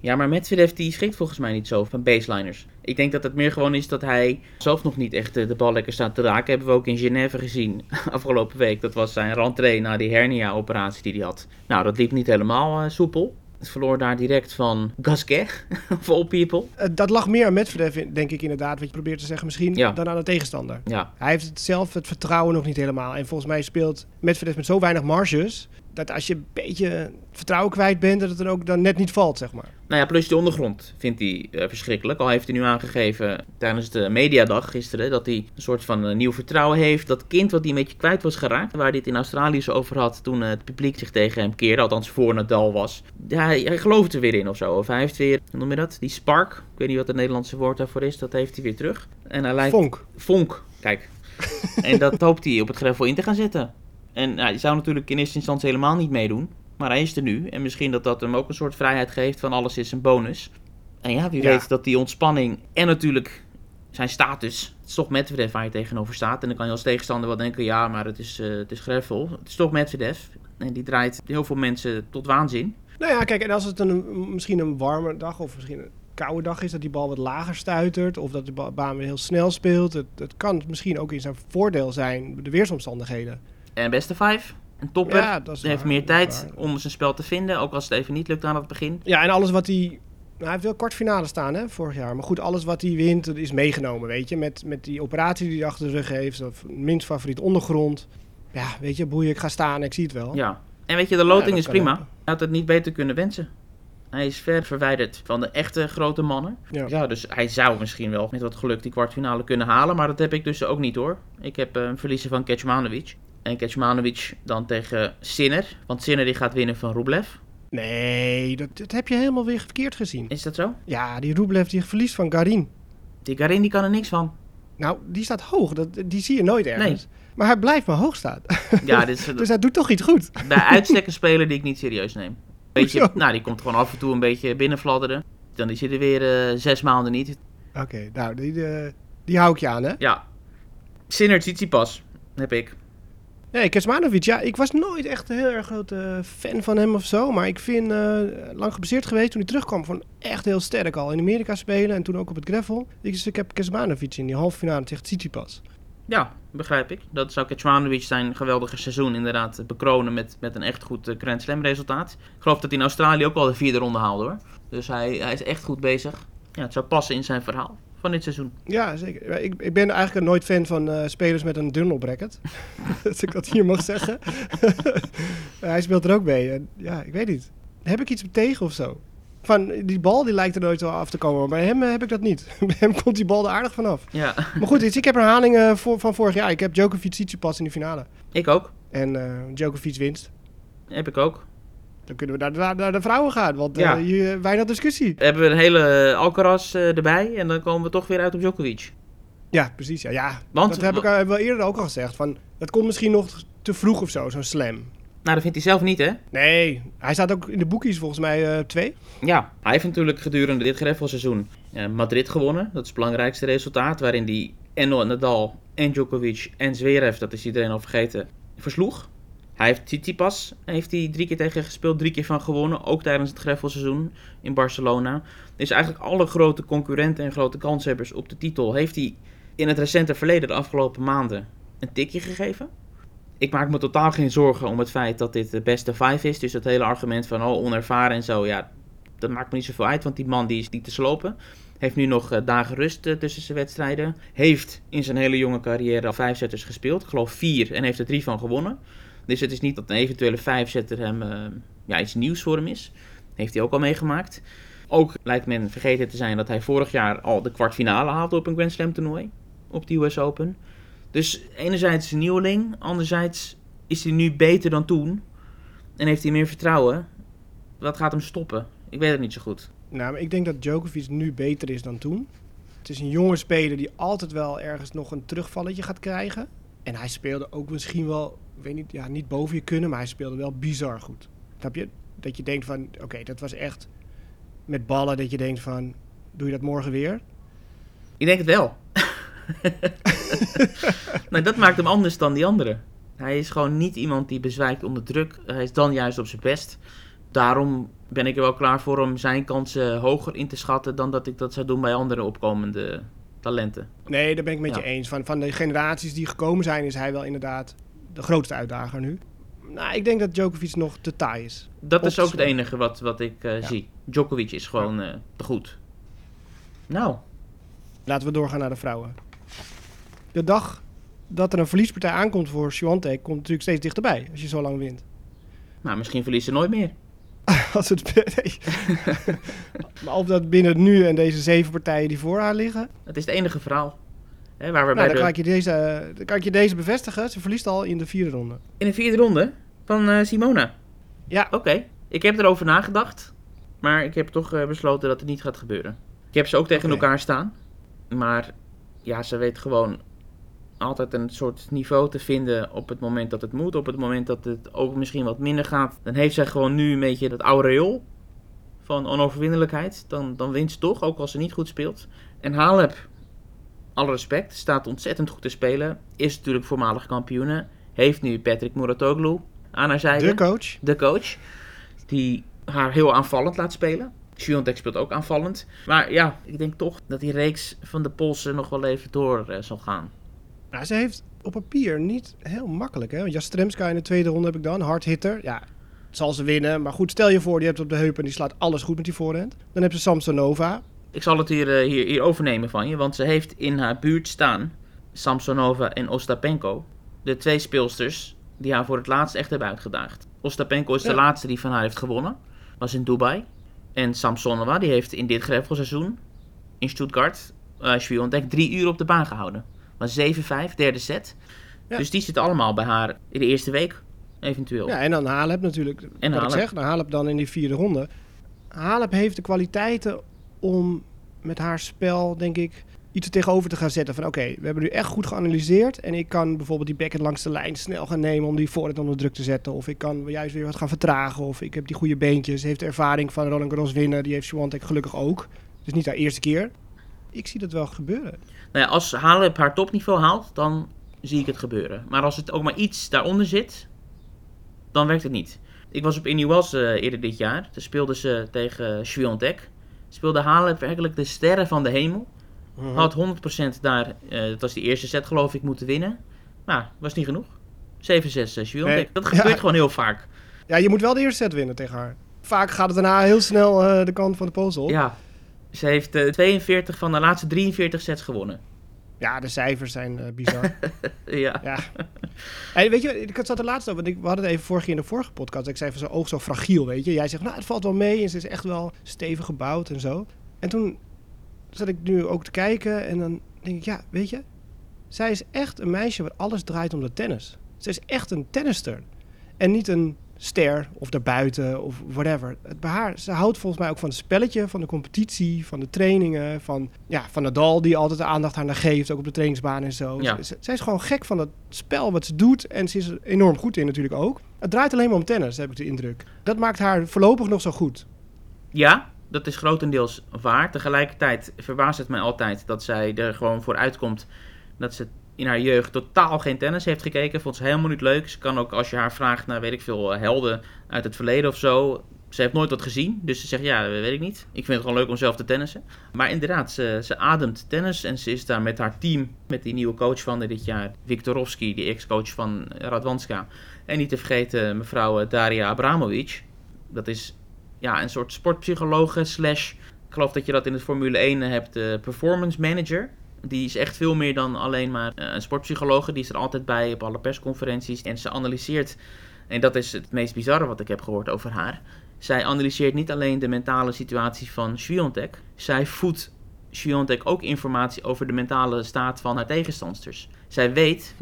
Speaker 3: Ja, maar Medvedev die schikt volgens mij niet zo van baseliners. Ik denk dat het meer gewoon is dat hij zelf nog niet echt de bal lekker staat te raken. Hebben we ook in Genève gezien afgelopen week. Dat was zijn rentree na die hernia-operatie die hij had. Nou, dat liep niet helemaal eh, soepel. Het verloor daar direct van Gasquet, of all people.
Speaker 1: Eh, dat lag meer aan Medvedev, denk ik inderdaad, wat je probeert te zeggen misschien,
Speaker 3: Ja.
Speaker 1: dan aan de tegenstander.
Speaker 3: Ja,
Speaker 1: Hij heeft het zelf het vertrouwen nog niet helemaal. En volgens mij speelt Medvedev met zo weinig marges... dat als je een beetje vertrouwen kwijt bent... dat het dan ook dan net niet valt, zeg maar.
Speaker 3: Nou ja, plus die ondergrond vindt hij eh, verschrikkelijk. Al heeft hij nu aangegeven tijdens de mediadag gisteren dat hij een soort van eh, nieuw vertrouwen heeft. Dat kind wat hij een beetje kwijt was geraakt, waar hij het in Australië zo over had toen eh, het publiek zich tegen hem keerde, althans voor Nadal was. Ja, hij, hij gelooft er weer in of zo. Of hij heeft weer, hoe noem je dat? Die spark. Ik weet niet wat het Nederlandse woord daarvoor is. Dat heeft hij weer terug. En hij lijkt
Speaker 1: Vonk.
Speaker 3: vonk. Kijk. en dat hoopt hij op het gravel in te gaan zetten. En nou, hij zou natuurlijk in eerste instantie helemaal niet meedoen. Maar hij is er nu. En misschien dat dat hem ook een soort vrijheid geeft van alles is een bonus. En ja, wie
Speaker 1: Ja.
Speaker 3: weet dat die ontspanning en natuurlijk zijn status. Het is toch Medvedev waar je tegenover staat. En dan kan je als tegenstander wel denken, ja, maar het is, eh het is gravel. Het is toch Medvedev. En die draait heel veel mensen tot waanzin.
Speaker 1: Nou ja, kijk, en als het een, misschien een warme dag of misschien een koude dag is... dat die bal wat lager stuitert of dat de ba- baan weer heel snel speelt... het, het kan misschien ook in zijn voordeel zijn, de weersomstandigheden.
Speaker 3: En beste vijf. Een topper.
Speaker 1: Ja, dat
Speaker 3: heeft meer tijd om zijn spel te vinden. Ook als het even niet lukt aan het begin.
Speaker 1: Ja, en alles wat hij... Nou, hij heeft wel kwartfinale staan, hè, vorig jaar. Maar goed, alles wat hij wint, is meegenomen, weet je. Met, met die operatie die hij achter de rug heeft, of minst favoriet ondergrond. Ja, weet je, boeien, ik ga staan, ik zie het wel.
Speaker 3: Ja. En weet je, de loting is prima.
Speaker 1: helpen.
Speaker 3: Hij had het niet beter kunnen wensen. Hij is ver verwijderd van de echte grote mannen.
Speaker 1: Ja.
Speaker 3: Ja, dus hij zou misschien wel met wat geluk die kwartfinale kunnen halen. Maar dat heb ik dus ook niet hoor. Ik heb eh, een verliezer van Kecmanovic. En Kecmanovic dan tegen Sinner. Want Sinner die gaat winnen van Rublev.
Speaker 1: Nee, dat, dat heb je helemaal weer verkeerd gezien.
Speaker 3: Is dat zo?
Speaker 1: Ja, die Rublev die verliest van Garin.
Speaker 3: Die Garin die kan er niks van.
Speaker 1: Nou, die staat hoog. Dat, die zie je nooit ergens. Maar hij blijft maar hoog staan.
Speaker 3: Ja, dit is
Speaker 1: dus hij doet toch iets goed.
Speaker 3: bij uitstek een speler die ik niet serieus neem. Beetje,
Speaker 1: Hoezo?
Speaker 3: nou, die komt gewoon af en toe een beetje binnenfladderen. Dan die zit er weer eh, zes maanden niet.
Speaker 1: Oké, nou, die, eh, die hou ik je aan, hè?
Speaker 3: Ja. Sinner Tsitsipas heb ik.
Speaker 1: Nee, Kecmanovic, ja, ik was nooit echt een heel erg grote fan van hem of zo. Maar ik vind, eh, lang gebaseerd geweest toen hij terugkwam, van echt heel sterk al. In Amerika spelen en toen ook op het gravel. Dus ik heb Kecmanovic in die halve finale tegen Tsitsipas.
Speaker 3: Ja, begrijp ik. Dat zou Kecmanovic zijn geweldige seizoen inderdaad bekronen met, met een echt goed eh, Grand Slam resultaat. Ik geloof dat hij in Australië ook wel de vierde ronde haalde hoor. Dus hij, hij is echt goed bezig. Ja, het zou passen in zijn verhaal van dit seizoen.
Speaker 1: Ja, zeker. Ik, ik ben eigenlijk nooit fan van eh, spelers met een dunnel bracket. Als ik dat hier mag zeggen. hij speelt er ook mee. En, ja, ik weet niet. Heb ik iets tegen of zo? Van, die bal die lijkt er nooit wel af te komen. Maar bij hem eh, heb ik dat niet. bij hem komt die bal er aardig vanaf.
Speaker 3: Ja,
Speaker 1: Maar goed, ik heb herhalingen voor, van vorig jaar. Ik heb Djokovic Tsitsipas in de finale.
Speaker 3: ik ook.
Speaker 1: En eh Djokovic winst.
Speaker 3: Heb ik ook.
Speaker 1: Dan kunnen we naar, naar, naar de vrouwen gaan. Want
Speaker 3: Ja.
Speaker 1: eh, hier weinig discussie.
Speaker 3: Hebben we een hele Alcaraz eh, erbij en dan komen we toch weer uit op Djokovic.
Speaker 1: Ja, precies. Ja, ja.
Speaker 3: Want-
Speaker 1: dat heb ik al, wel eerder ook al gezegd. Van, dat komt misschien nog te vroeg of zo, zo'n slam.
Speaker 3: Nou, dat vindt hij zelf niet, hè?
Speaker 1: Nee, hij staat ook in de boekies volgens mij eh, twee.
Speaker 3: Ja, hij heeft natuurlijk gedurende dit greffelseizoen eh, Madrid gewonnen. Dat is het belangrijkste resultaat, waarin hij en Nadal en Djokovic en Zverev, dat is iedereen al vergeten, versloeg. Hij heeft Tsitsipas, heeft hij drie keer tegen gespeeld, drie keer van gewonnen, ook tijdens het greffelseizoen in Barcelona. Dus eigenlijk alle grote concurrenten en grote kanshebbers op de titel heeft hij in het recente verleden, de afgelopen maanden, een tikje gegeven. Ik maak me totaal geen zorgen om het feit dat dit de beste vijf is. Dus dat hele argument van oh, onervaren en zo, ja, dat maakt me niet zoveel uit, want die man die is niet te slopen. Heeft nu nog eh, dagen rust eh, tussen zijn wedstrijden. Heeft in zijn hele jonge carrière al vijf setters gespeeld. Ik geloof vier en heeft er drie van gewonnen. Dus het is niet dat een eventuele vijfzetter hem eh, ja, iets nieuws voor hem is. Heeft hij ook al meegemaakt. Ook lijkt men vergeten te zijn dat hij vorig jaar al de kwartfinale haalde op een Grand Slam toernooi. Op de US Open. Dus enerzijds een nieuweling. Anderzijds is hij nu beter dan toen. En heeft hij meer vertrouwen. Wat gaat hem stoppen? Ik weet het niet zo goed.
Speaker 1: Nou, maar ik denk dat Djokovic nu beter is dan toen. Het is een jonge speler die altijd wel ergens nog een terugvalletje gaat krijgen. En hij speelde ook misschien wel, ik weet niet, ja, niet boven je kunnen, maar hij speelde wel bizar goed. Snap je? Dat je denkt van, oké, dat was echt met ballen dat je denkt van, doe je dat morgen weer?
Speaker 3: Ik denk het wel. nou, dat maakt hem anders dan die anderen. Hij is gewoon niet iemand die bezwijkt onder druk. Hij is dan juist op zijn best. Daarom ben ik er wel klaar voor om zijn kansen hoger in te schatten dan dat ik dat zou doen bij andere opkomende talenten.
Speaker 1: Nee, daar ben ik met
Speaker 3: Ja.
Speaker 1: je eens. Van, van de generaties die gekomen zijn, is hij wel inderdaad de grootste uitdager nu. Nou, ik denk dat Djokovic nog te taai is.
Speaker 3: Dat is ook het enige wat, wat ik eh,
Speaker 1: Ja.
Speaker 3: zie. Djokovic is gewoon eh, te goed. Nou,
Speaker 1: Laten we doorgaan naar de vrouwen. De dag dat er een verliespartij aankomt voor Swiatek komt natuurlijk steeds dichterbij als je zo lang wint.
Speaker 3: nou misschien verliezen ze nooit meer.
Speaker 1: Als het, nee. maar of dat binnen nu en deze zeven partijen die voor haar liggen.
Speaker 3: Het is het enige verhaal. Hè, waar we
Speaker 1: Nou, dan, kan ik je deze, dan kan ik je deze bevestigen. Ze verliest al in de vierde ronde.
Speaker 3: In de vierde ronde van eh, Simona.
Speaker 1: Ja,
Speaker 3: Oké, ik heb erover nagedacht. Maar ik heb toch eh, besloten dat het niet gaat gebeuren. Ik heb ze ook tegen elkaar staan. Maar ja, ze weet gewoon altijd een soort niveau te vinden op het moment dat het moet. Op het moment dat het ook misschien wat minder gaat. Dan heeft zij gewoon nu een beetje dat aureool van onoverwinnelijkheid. Dan, dan wint ze toch, ook als ze niet goed speelt. En Halep, alle respect, staat ontzettend goed te spelen. Is natuurlijk voormalig kampioene. Heeft nu Patrick Muratoglu aan haar zijde
Speaker 1: de coach.
Speaker 3: de coach. Die haar heel aanvallend laat spelen. Swiatek speelt ook aanvallend. Maar ja, ik denk toch dat die reeks van de Polsen nog wel even door eh, zal gaan.
Speaker 1: Nou, ze heeft op papier niet heel makkelijk. Hè? Want Jastremska in de tweede ronde heb ik dan. Hard hitter. Ja, zal ze winnen. Maar goed, stel je voor, die hebt op de heup en die slaat alles goed met die voorhand. Dan heb ze Samsonova.
Speaker 3: Ik zal het hier, eh, hier, hier overnemen van je, want ze heeft in haar buurt staan Samsonova en Ostapenko. De twee speelsters die haar voor het laatst echt hebben uitgedaagd. Ostapenko is de laatste die van haar heeft gewonnen. Was in Dubai. En Samsonova die heeft in dit greffelseizoen in Stuttgart uh, Swiatek drie uur op de baan gehouden. Was 7-5, derde set.
Speaker 1: Ja.
Speaker 3: Dus die zitten allemaal bij haar in de eerste week, eventueel.
Speaker 1: Ja, en dan Halep natuurlijk.
Speaker 3: En
Speaker 1: wat
Speaker 3: Halep.
Speaker 1: ik zeg, dan Halep dan in die vierde ronde. Halep heeft de kwaliteiten om met haar spel, denk ik, iets er tegenover te gaan zetten. Van oké, we hebben nu echt goed geanalyseerd. En ik kan bijvoorbeeld die backhand langs de lijn snel gaan nemen om die voorhand onder druk te zetten. Of ik kan juist weer wat gaan vertragen. Of ik heb die goede beentjes. Heeft de ervaring van Roland Garros winnen. Die heeft Swiatek gelukkig ook. Dus niet haar eerste keer. Ik zie dat wel gebeuren.
Speaker 3: Nou ja, als Halep haar topniveau haalt, dan zie ik het gebeuren. Maar als het ook maar iets daaronder zit, dan werkt het niet. Ik was op Inuwas eh eerder dit jaar. Toen speelden ze tegen Swiatek. Speelde Halep werkelijk de sterren van de hemel. Had 100% daar, eh, dat was die eerste set geloof ik, moeten winnen. Maar was niet genoeg. 7-6 uh, Swiatek.
Speaker 1: Nee.
Speaker 3: Dat gebeurt
Speaker 1: Ja.
Speaker 3: gewoon heel vaak.
Speaker 1: Ja, je moet wel de eerste set winnen tegen haar. Vaak gaat het daarna heel snel eh, de kant van de Pools op.
Speaker 3: Ja. Ze heeft eh, 42 van de laatste 43 sets gewonnen.
Speaker 1: Ja, de cijfers zijn eh, bizar.
Speaker 3: ja.
Speaker 1: ja. En weet je, ik zat er laatst over, want ik, we hadden het even vorige keer in de vorige podcast. Ik zei van zijn oog zo fragiel, weet je. Jij zegt, nou, het valt wel mee en ze is echt wel stevig gebouwd en zo. En toen zat ik nu ook te kijken en dan denk ik, ja, weet je, zij is echt een meisje waar alles draait om de tennis. Ze is echt een tennister. En niet een ster of daarbuiten of whatever. Het bij haar, ze houdt volgens mij ook van het spelletje, van de competitie, van de trainingen, van, ja, van Nadal die altijd de aandacht aan haar geeft, ook op de trainingsbaan en zo.
Speaker 3: Ja.
Speaker 1: Ze- zij is gewoon gek van het spel wat ze doet en ze is er enorm goed in natuurlijk ook. Het draait alleen maar om tennis, heb ik de indruk. Dat maakt haar voorlopig nog zo goed.
Speaker 3: Ja, dat is grotendeels waar. Tegelijkertijd verbaast het mij altijd dat zij er gewoon voor uitkomt dat ze in haar jeugd totaal geen tennis heeft gekeken. Vond ze helemaal niet leuk. Ze kan ook, als je haar vraagt naar, weet ik veel, eh, helden uit het verleden of zo. Ze heeft nooit wat gezien, dus ze zegt ja, weet ik niet. Ik vind het gewoon leuk om zelf te tennissen. Maar inderdaad, ze, ze ademt tennis en ze is daar met haar team, met die nieuwe coach van dit jaar, Viktorovski, die ex-coach van Radwanska. En niet te vergeten mevrouw eh, Daria Abramovic. Dat is ja, een soort sportpsychologe slash, ik geloof dat je dat in het Formule 1 hebt, de performance manager. Die is echt veel meer dan alleen maar eh, een sportpsychologe. Die is er altijd bij op alle persconferenties. En ze analyseert, en dat is het meest bizarre wat ik heb gehoord over haar. Zij analyseert niet alleen de mentale situatie van Swiatek. Zij voedt Swiatek ook informatie over de mentale staat van haar tegenstanders. Zij weet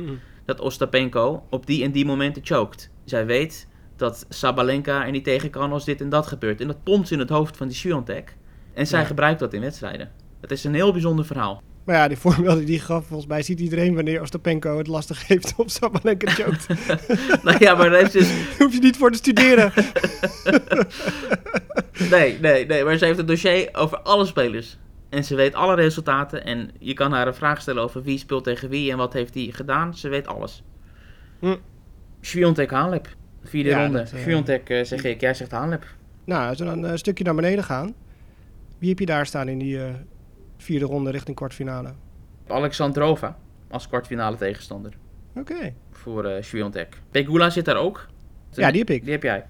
Speaker 3: dat Ostapenko op die en die momenten choked. Zij weet dat Sabalenka er niet tegen kan als dit en dat gebeurt. En dat pompt ze in het hoofd van die Swiatek. En zij
Speaker 1: Ja.
Speaker 3: gebruikt dat in wedstrijden. Het is een heel bijzonder verhaal.
Speaker 1: Maar ja, die voorbeelden die gaf, volgens mij ziet iedereen wanneer Ostapenko het lastig heeft op Sabalenka choked.
Speaker 3: nou ja, maar daar heeft dus...
Speaker 1: Daar hoef je niet voor te studeren.
Speaker 3: Nee, nee, nee. Maar ze heeft een dossier over alle spelers. En ze weet alle resultaten. En je kan haar een vraag stellen over wie speelt tegen wie en wat heeft hij gedaan. Ze weet alles.
Speaker 1: Hm.
Speaker 3: Sviontek Halep. Vierde
Speaker 1: Ja,
Speaker 3: ronde.
Speaker 1: dat, eh,
Speaker 3: Sviontek eh, zeg ik, jij zegt Halep.
Speaker 1: nou, als we dan een stukje naar beneden gaan. Wie heb je daar staan in die eh, vierde ronde richting kwartfinale?
Speaker 3: Alexandrova als kwartfinale tegenstander
Speaker 1: Oké.
Speaker 3: voor eh Sviontek. Pegula zit daar ook.
Speaker 1: Ja, die heb ik.
Speaker 3: Die heb jij.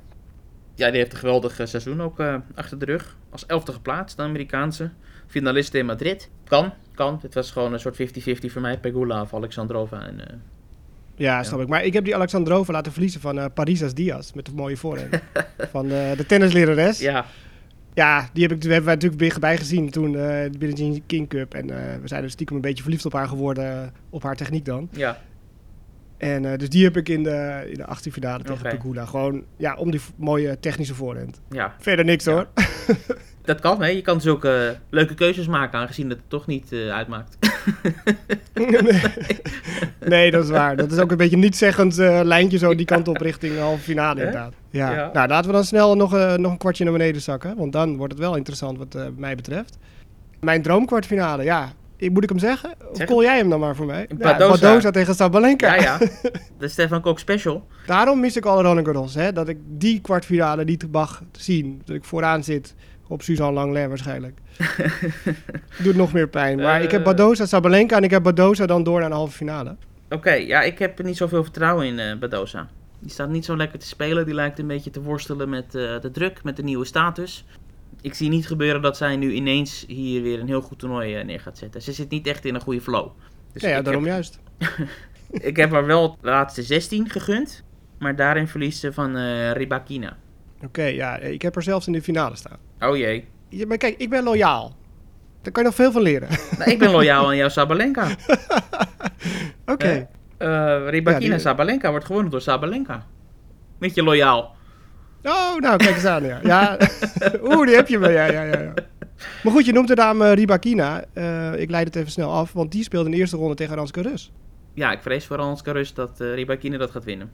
Speaker 3: Ja, die heeft een geweldig eh, seizoen ook eh, achter de rug. Als elfde geplaatst, de Amerikaanse. Finalist in Madrid. Kan, kan. Het was gewoon een soort 50-50 voor mij. Pegula of Alexandrova. En,
Speaker 1: Ja, snap ik. Maar ik heb die Alexandrova laten verliezen van eh Parisas Diaz. Met de mooie voorhand. van de tennislerares. Ja.
Speaker 3: Ja,
Speaker 1: die heb ik, hebben wij natuurlijk bij gezien toen eh de Billie Jean King Cup. En eh, we zijn dus stiekem een beetje verliefd op haar geworden. eh, op haar techniek dan.
Speaker 3: ja.
Speaker 1: En dus die heb ik in de, in de 18 finale tegen. Pegula. Gewoon ja, om die mooie technische voorhand.
Speaker 3: ja.
Speaker 1: Verder niks
Speaker 3: Ja.
Speaker 1: hoor.
Speaker 3: Dat kan, hè. Je kan zulke eh, leuke keuzes maken, aangezien het toch niet eh, uitmaakt.
Speaker 1: nee. nee, dat is waar. Dat is ook een beetje niet-zeggend eh, lijntje zo die kant op richting de halve finale inderdaad. Ja.
Speaker 3: Ja.
Speaker 1: Nou, laten we dan snel nog, eh, nog een kwartje naar beneden zakken. Want dan wordt het wel interessant wat mij betreft. Mijn droomkwartfinale, ja. Moet ik hem zeggen? Of
Speaker 3: Zeg
Speaker 1: call jij hem dan maar voor mij?
Speaker 3: Badoza.
Speaker 1: Ja, Badoza tegen Sabalenka.
Speaker 3: Ja, ja. De Stefan Kok special.
Speaker 1: Daarom mis ik alle Roland Garros. Hè? Dat ik die kwartfinale niet mag zien. Dat ik vooraan zit op Suzanne Langlais waarschijnlijk. Doet nog meer pijn. Maar ik heb
Speaker 3: Eh.
Speaker 1: Badoza, Sabalenka en ik heb Badoza dan door naar de halve finale.
Speaker 3: Oké, ja, ik heb niet zoveel vertrouwen in eh Badoza. Die staat niet zo lekker te spelen. Die lijkt een beetje te worstelen met eh, de druk, met de nieuwe status. Ik zie niet gebeuren dat zij nu ineens hier weer een heel goed toernooi neer gaat zetten. Ze zit niet echt in een goede flow. Dus
Speaker 1: ja, daarom
Speaker 3: heb,
Speaker 1: juist.
Speaker 3: ik heb haar wel de laatste 16 gegund. Maar daarin verliest ze van Ribakina.
Speaker 1: Oké, ja, ik heb er zelfs in de finale staan.
Speaker 3: Oh jee.
Speaker 1: Ja, maar kijk, ik ben loyaal. Daar kan je nog veel van leren.
Speaker 3: Nou, ik ben loyaal aan jouw Sabalenka.
Speaker 1: Oké.
Speaker 3: Eh, Ribakina
Speaker 1: Ja, die-
Speaker 3: Sabalenka wordt gewonnen door Sabalenka. Beetje loyaal.
Speaker 1: Oh, nou, kijk eens aan. Ja, ja. oeh, die heb je wel. Ja, ja, ja, ja. Maar goed, je noemt de dame Ribakina. Eh, ik leid het even snel af, want die speelde in de eerste ronde tegen Ranske Rus.
Speaker 3: Ja, ik vrees voor Hans Karus dat eh Ribakina dat gaat winnen.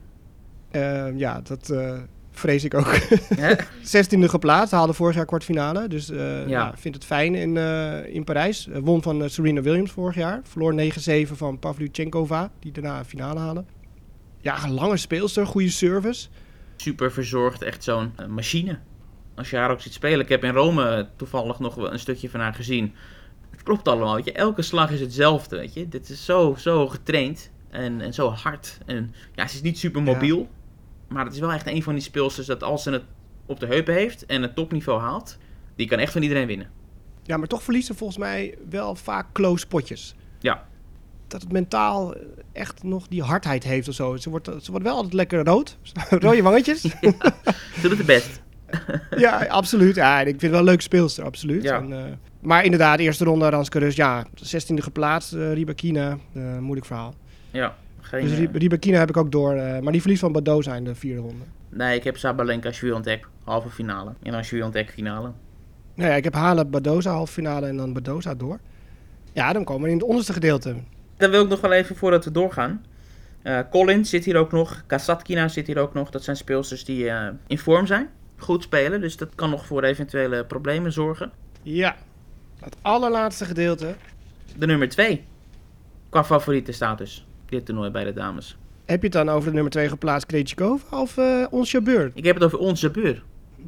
Speaker 1: Eh, ja, dat eh, vrees ik ook.
Speaker 3: Hè?
Speaker 1: 16e geplaatst, haalde vorig jaar kwartfinale. Dus
Speaker 3: Ja.
Speaker 1: ja. vindt het fijn in, eh, in Parijs. Eh, won van Serena Williams vorig jaar. Verloor 9-7 van Pavlyuchenkova, die daarna een finale haalde. Ja, een lange speelster, goede service.
Speaker 3: super verzorgd, echt zo'n machine. Als je haar ook ziet spelen. Ik heb in Rome toevallig nog wel een stukje van haar gezien. Het klopt allemaal, weet je. Elke slag is hetzelfde, weet je. Dit is zo, zo getraind en, en zo hard. En ja, ze is niet super mobiel. Maar het is wel echt een van die speelsters dat als ze het op de heupen heeft en het topniveau haalt, die kan echt van iedereen winnen.
Speaker 1: Ja, maar toch verliezen volgens mij wel vaak close potjes.
Speaker 3: Ja.
Speaker 1: dat het mentaal echt nog die hardheid heeft of zo. Ze wordt, ze wordt wel altijd lekker rood. Rode wangetjes.
Speaker 3: Ze doet het best.
Speaker 1: ja, absoluut. Ja, ik vind het wel een leuke speelster, absoluut.
Speaker 3: Ja.
Speaker 1: En, eh, maar inderdaad, eerste ronde Ranske Rus, ja, 16e geplaatst. eh Ribakina, eh, moeilijk verhaal.
Speaker 3: Ja, geen,
Speaker 1: Dus
Speaker 3: eh,
Speaker 1: Rib- Ribakina heb ik ook door. eh, maar die verlies van Badoza in de vierde ronde.
Speaker 3: Nee, ik heb Sabalenka, Swiatek, halve finale. En dan Swiatek finale.
Speaker 1: Nou ja, ik heb Halen, Badoza halve finale en dan Badoza door. Ja, dan komen we in het onderste gedeelte.
Speaker 3: Dan wil ik nog wel even voordat we doorgaan. Eh Collins zit hier ook nog. Kasatkina zit hier ook nog. Dat zijn speelsters die eh, in vorm zijn. Goed spelen. Dus dat kan nog voor eventuele problemen zorgen.
Speaker 1: Ja, het allerlaatste gedeelte.
Speaker 3: De nummer 2. Qua favoriete status. Dit toernooi bij de dames.
Speaker 1: Heb je het dan over de nummer 2 geplaatst Krejcikova of eh ons Jabeur?
Speaker 3: Ik heb het over onze beur.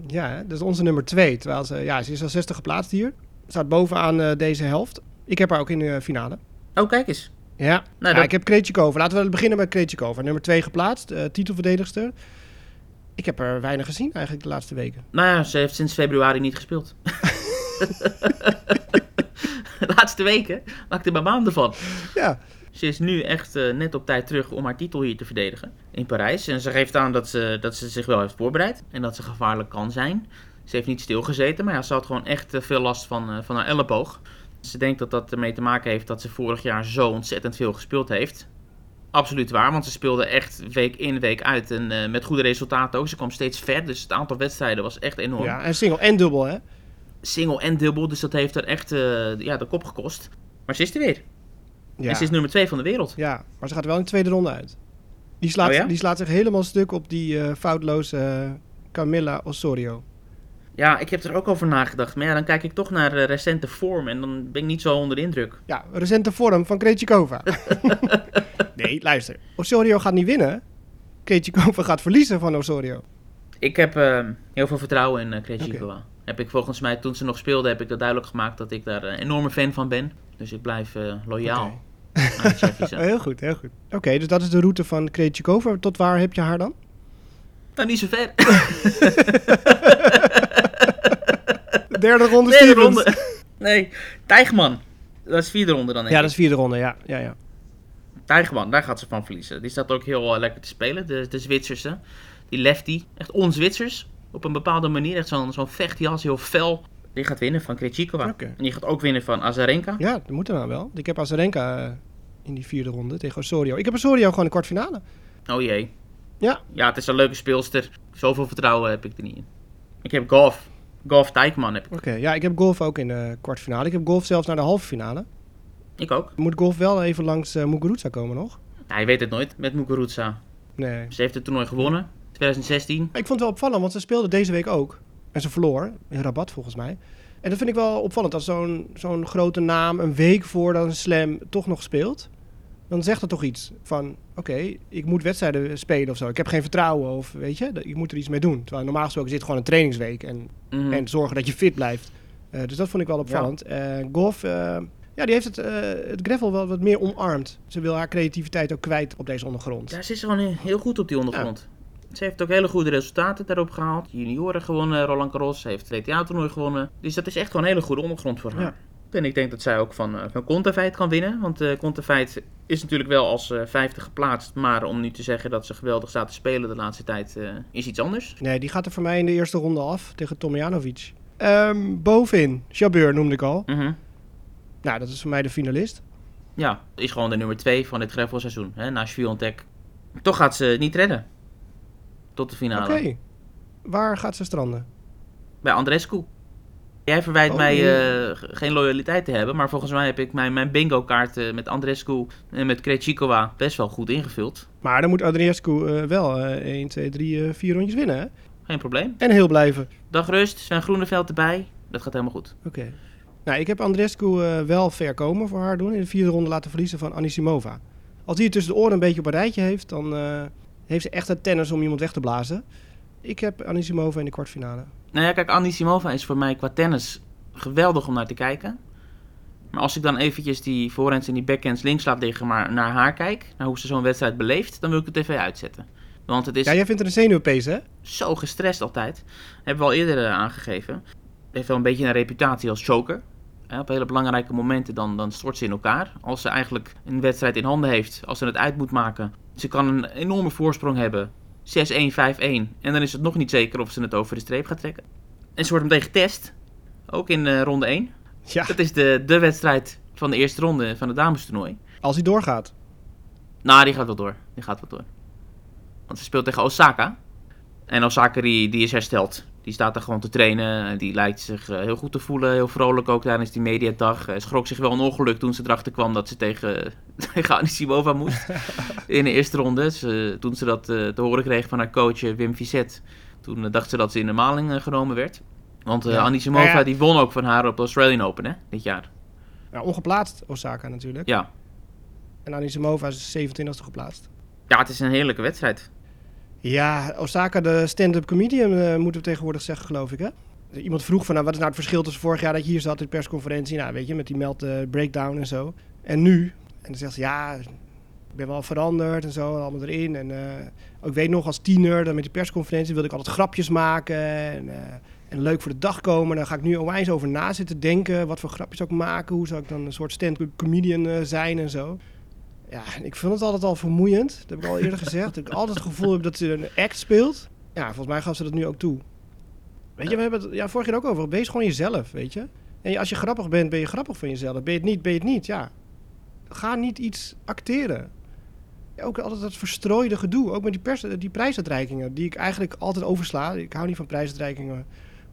Speaker 1: Ja, dat is onze nummer 2. Terwijl ze, ja, ze is al 60 geplaatst hier. Staat bovenaan eh, deze helft. Ik heb haar ook in de finale.
Speaker 3: Oh, kijk eens.
Speaker 1: Ja,
Speaker 3: Nou,
Speaker 1: ja
Speaker 3: dat-
Speaker 1: ik heb Krejcikova. Laten we beginnen met Krejcikova. Nummer 2 geplaatst, eh, titelverdedigster. Ik heb er weinig gezien eigenlijk de laatste weken.
Speaker 3: Nou ja, ze heeft sinds februari niet gespeeld. de laatste weken maak ik er maar maanden van.
Speaker 1: Ja,
Speaker 3: Ze is nu echt eh, net op tijd terug om haar titel hier te verdedigen in Parijs. En ze geeft aan dat ze, dat ze zich wel heeft voorbereid en dat ze gevaarlijk kan zijn. Ze heeft niet stilgezeten, maar ja, ze had gewoon echt eh, veel last van, eh, van haar elleboog. Ze denkt dat dat ermee te maken heeft dat ze vorig jaar zo ontzettend veel gespeeld heeft. Absoluut waar, want ze speelde echt week in, week uit en met goede resultaten ook. Ze kwam steeds ver, dus het aantal wedstrijden was echt enorm.
Speaker 1: ja, en single en dubbel hè.
Speaker 3: Single en dubbel, dus dat heeft er echt ja, de kop gekost. Maar ze is er weer.
Speaker 1: Ja.
Speaker 3: En ze is nummer 2 van de wereld.
Speaker 1: ja, maar ze gaat wel in de tweede ronde uit. Die slaat,
Speaker 3: Oh ja?
Speaker 1: die slaat zich helemaal stuk op die eh, foutloze eh, Camilla Osorio.
Speaker 3: Ja, ik heb er ook over nagedacht. Maar ja, dan kijk ik toch naar de recente vorm en dan ben ik niet zo onder de indruk.
Speaker 1: Ja, recente vorm van Krejcikova. nee, luister. Osorio gaat niet winnen. Krejcikova gaat verliezen van Osorio.
Speaker 3: Ik heb eh, heel veel vertrouwen in uh, Krejcikova. Heb ik volgens mij, toen ze nog speelde, heb ik dat duidelijk gemaakt dat ik daar een enorme fan van ben. Dus ik blijf eh, loyaal.
Speaker 1: Heel goed, heel goed. Oké, dus dat is de route van Krejcikova. Tot waar heb je haar dan?
Speaker 3: Nou, niet zo ver.
Speaker 1: De derde ronde
Speaker 3: Derde
Speaker 1: Stevens.
Speaker 3: ronde. Nee, Tijgman. Dat is vierde ronde dan.
Speaker 1: Ja, dat is vierde ronde, ja. ja, ja.
Speaker 3: Tijgman, daar gaat ze van verliezen. Die staat ook heel eh, lekker te spelen, de, de Zwitserse. Die lefty, echt on-Zwitsers. Op een bepaalde manier, echt zo'n zo'n vechtjas, heel fel. Die gaat winnen van Krejcikova. En die gaat ook winnen van Azarenka.
Speaker 1: Ja, dat moet er dan wel. Ik heb Azarenka eh, in die vierde ronde tegen Osorio. Ik heb Osorio gewoon in de kwartfinale.
Speaker 3: Oh jee.
Speaker 1: Ja.
Speaker 3: Ja, het is een leuke speelster. Zoveel vertrouwen heb ik er niet in. Ik heb Golf. Golf Tijkman heb ik.
Speaker 1: Oké, ja, ik heb golf ook in de kwartfinale. Ik heb golf zelfs naar de halve finale.
Speaker 3: Ik ook.
Speaker 1: Moet golf wel even langs eh Muguruza komen nog?
Speaker 3: Ja, je weet het nooit met Muguruza.
Speaker 1: Nee.
Speaker 3: Ze heeft het toernooi gewonnen. 2016.
Speaker 1: Ik vond het wel opvallend, want ze speelde deze week ook. En ze verloor, in Rabat volgens mij. En dat vind ik wel opvallend, dat zo'n zo'n grote naam een week voordat een slam toch nog speelt. Dan zegt dat toch iets van, oké, ik moet wedstrijden spelen of zo. Ik heb geen vertrouwen of, weet je, ik moet er iets mee doen. Terwijl normaal gesproken zit gewoon een trainingsweek en,
Speaker 3: Mhm.
Speaker 1: en zorgen dat je fit blijft. Eh, dus dat vond ik wel opvallend. Eh, golf, eh, ja, die heeft het, het gravel wel wat meer omarmd. Ze wil haar creativiteit ook kwijt op deze ondergrond.
Speaker 3: Ja, ze is gewoon heel goed op die ondergrond. Ze heeft ook hele goede resultaten daarop gehaald. Junioren gewonnen, Roland Garros. Ze heeft het WTA-toernooi gewonnen. Dus dat is echt gewoon een hele goede ondergrond voor haar.
Speaker 1: Ja.
Speaker 3: En ik denk dat zij ook van, eh van Kontaveit kan winnen. Want Kontaveit is natuurlijk wel als eh 50 geplaatst. Maar om nu te zeggen dat ze geweldig staat te spelen de laatste tijd, is iets anders.
Speaker 1: Nee, die gaat er voor mij in de eerste ronde af tegen Tomjanovic. Ehm bovenin, Jabeur noemde ik al.
Speaker 3: Mhm.
Speaker 1: Nou, dat is voor mij de finalist.
Speaker 3: Ja, is gewoon de nummer 2 van dit gravelseizoen. Hè, na Sviontek. Toch gaat ze niet redden. Tot de
Speaker 1: Oké.
Speaker 3: finale.
Speaker 1: Waar gaat ze stranden?
Speaker 3: Bij Andrescu. Jij verwijt
Speaker 1: Oh,
Speaker 3: mij eh, geen loyaliteit te hebben. Maar volgens mij heb ik mijn, mijn bingo kaart eh, met Andrescu en met Krejcikova best wel goed ingevuld.
Speaker 1: Maar dan moet Adriescu eh, wel eh 1, 2, 3, eh 4 rondjes winnen. Hè?
Speaker 3: Geen probleem.
Speaker 1: En heel blijven.
Speaker 3: Dag rust, Sven Groeneveld erbij. Dat gaat helemaal goed.
Speaker 1: Oké. Nou, ik heb Andrescu wel ver komen voor haar doen. In de vierde ronde laten verliezen van Anisimova. Als die het tussen de oren een beetje op een rijtje heeft, dan heeft ze echt het tennis om iemand weg te blazen. Ik heb Anisimova in de kwartfinale.
Speaker 3: Nou ja, kijk, Anisimova is voor mij qua tennis geweldig om naar te kijken. Maar als ik dan eventjes die voorhands en die backhands links laat liggen, maar naar haar kijk, naar hoe ze zo'n wedstrijd beleeft, dan wil ik de tv uitzetten. Want het is
Speaker 1: Ja, jij vindt er een zenuwpees, hè?
Speaker 3: zo gestrest altijd. Hebben we al eerder eh, aangegeven. Heeft wel een beetje een reputatie als choker. Op hele belangrijke momenten dan, dan stort ze in elkaar. Als ze eigenlijk een wedstrijd in handen heeft, als ze het uit moet maken. Ze kan een enorme voorsprong hebben. 6-1, 5-1. En dan is het nog niet zeker of ze het over de streep gaat trekken. En ze wordt meteen getest. Ook in eh, ronde 1.
Speaker 1: Ja,
Speaker 3: Dat is de, de wedstrijd van de eerste ronde van het damestoernooi.
Speaker 1: als hij doorgaat.
Speaker 3: Nou, die gaat wel door. Die gaat wel door. Want ze speelt tegen Osaka. En Osaka die, die is hersteld. Die staat er gewoon te trainen. En Die lijkt zich eh, heel goed te voelen. Heel vrolijk ook tijdens die mediadag. Eh, schrok zich wel een ongeluk toen ze erachter kwam dat ze tegen, tegen Anisimova moest. in de eerste ronde. Ze, toen ze dat eh, te horen kreeg van haar coach Wim Fisset. Toen dacht ze dat ze in de maling genomen werd. Want eh
Speaker 1: Ja.
Speaker 3: Anisimova
Speaker 1: Nou ja.
Speaker 3: die won ook van haar op de Australian Open hè, dit jaar.
Speaker 1: Ja, ongeplaatst Osaka natuurlijk.
Speaker 3: Ja.
Speaker 1: En Anisimova is 27e geplaatst.
Speaker 3: ja, het is een heerlijke wedstrijd.
Speaker 1: Ja, Osaka, de stand-up comedian, eh, moeten we tegenwoordig zeggen, geloof ik, hè? Iemand vroeg van, nou, wat is nou het verschil tussen vorig jaar dat je hier zat in de persconferentie? Nou, weet je, met die meld eh, breakdown en zo. En nu? En dan zegt ze, ja, ik ben wel veranderd en zo, allemaal erin. En eh, ik weet nog, als tiener, dan met die persconferentie wilde ik altijd grapjes maken. En, en leuk voor de dag komen. Daar ga ik nu onwijs over na zitten denken. Wat voor grapjes ik maken? Hoe zou ik dan een soort stand-up comedian zijn en zo? Ja, ik vind het altijd al vermoeiend. Dat heb ik al eerder gezegd. Dat ik altijd het gevoel heb dat ze een act speelt. Ja, volgens mij gaf ze dat nu ook toe. Weet je, we hebben het ja, vorig jaar ook over. Wees gewoon jezelf, weet je. En als je grappig bent, ben je grappig van jezelf. Ben je het niet, ben je het niet, ja. Ga niet iets acteren. Ja, ook altijd dat verstrooide gedoe. Ook met die, pers, die prijsuitreikingen, die ik eigenlijk altijd oversla. Ik hou niet van prijsuitreikingen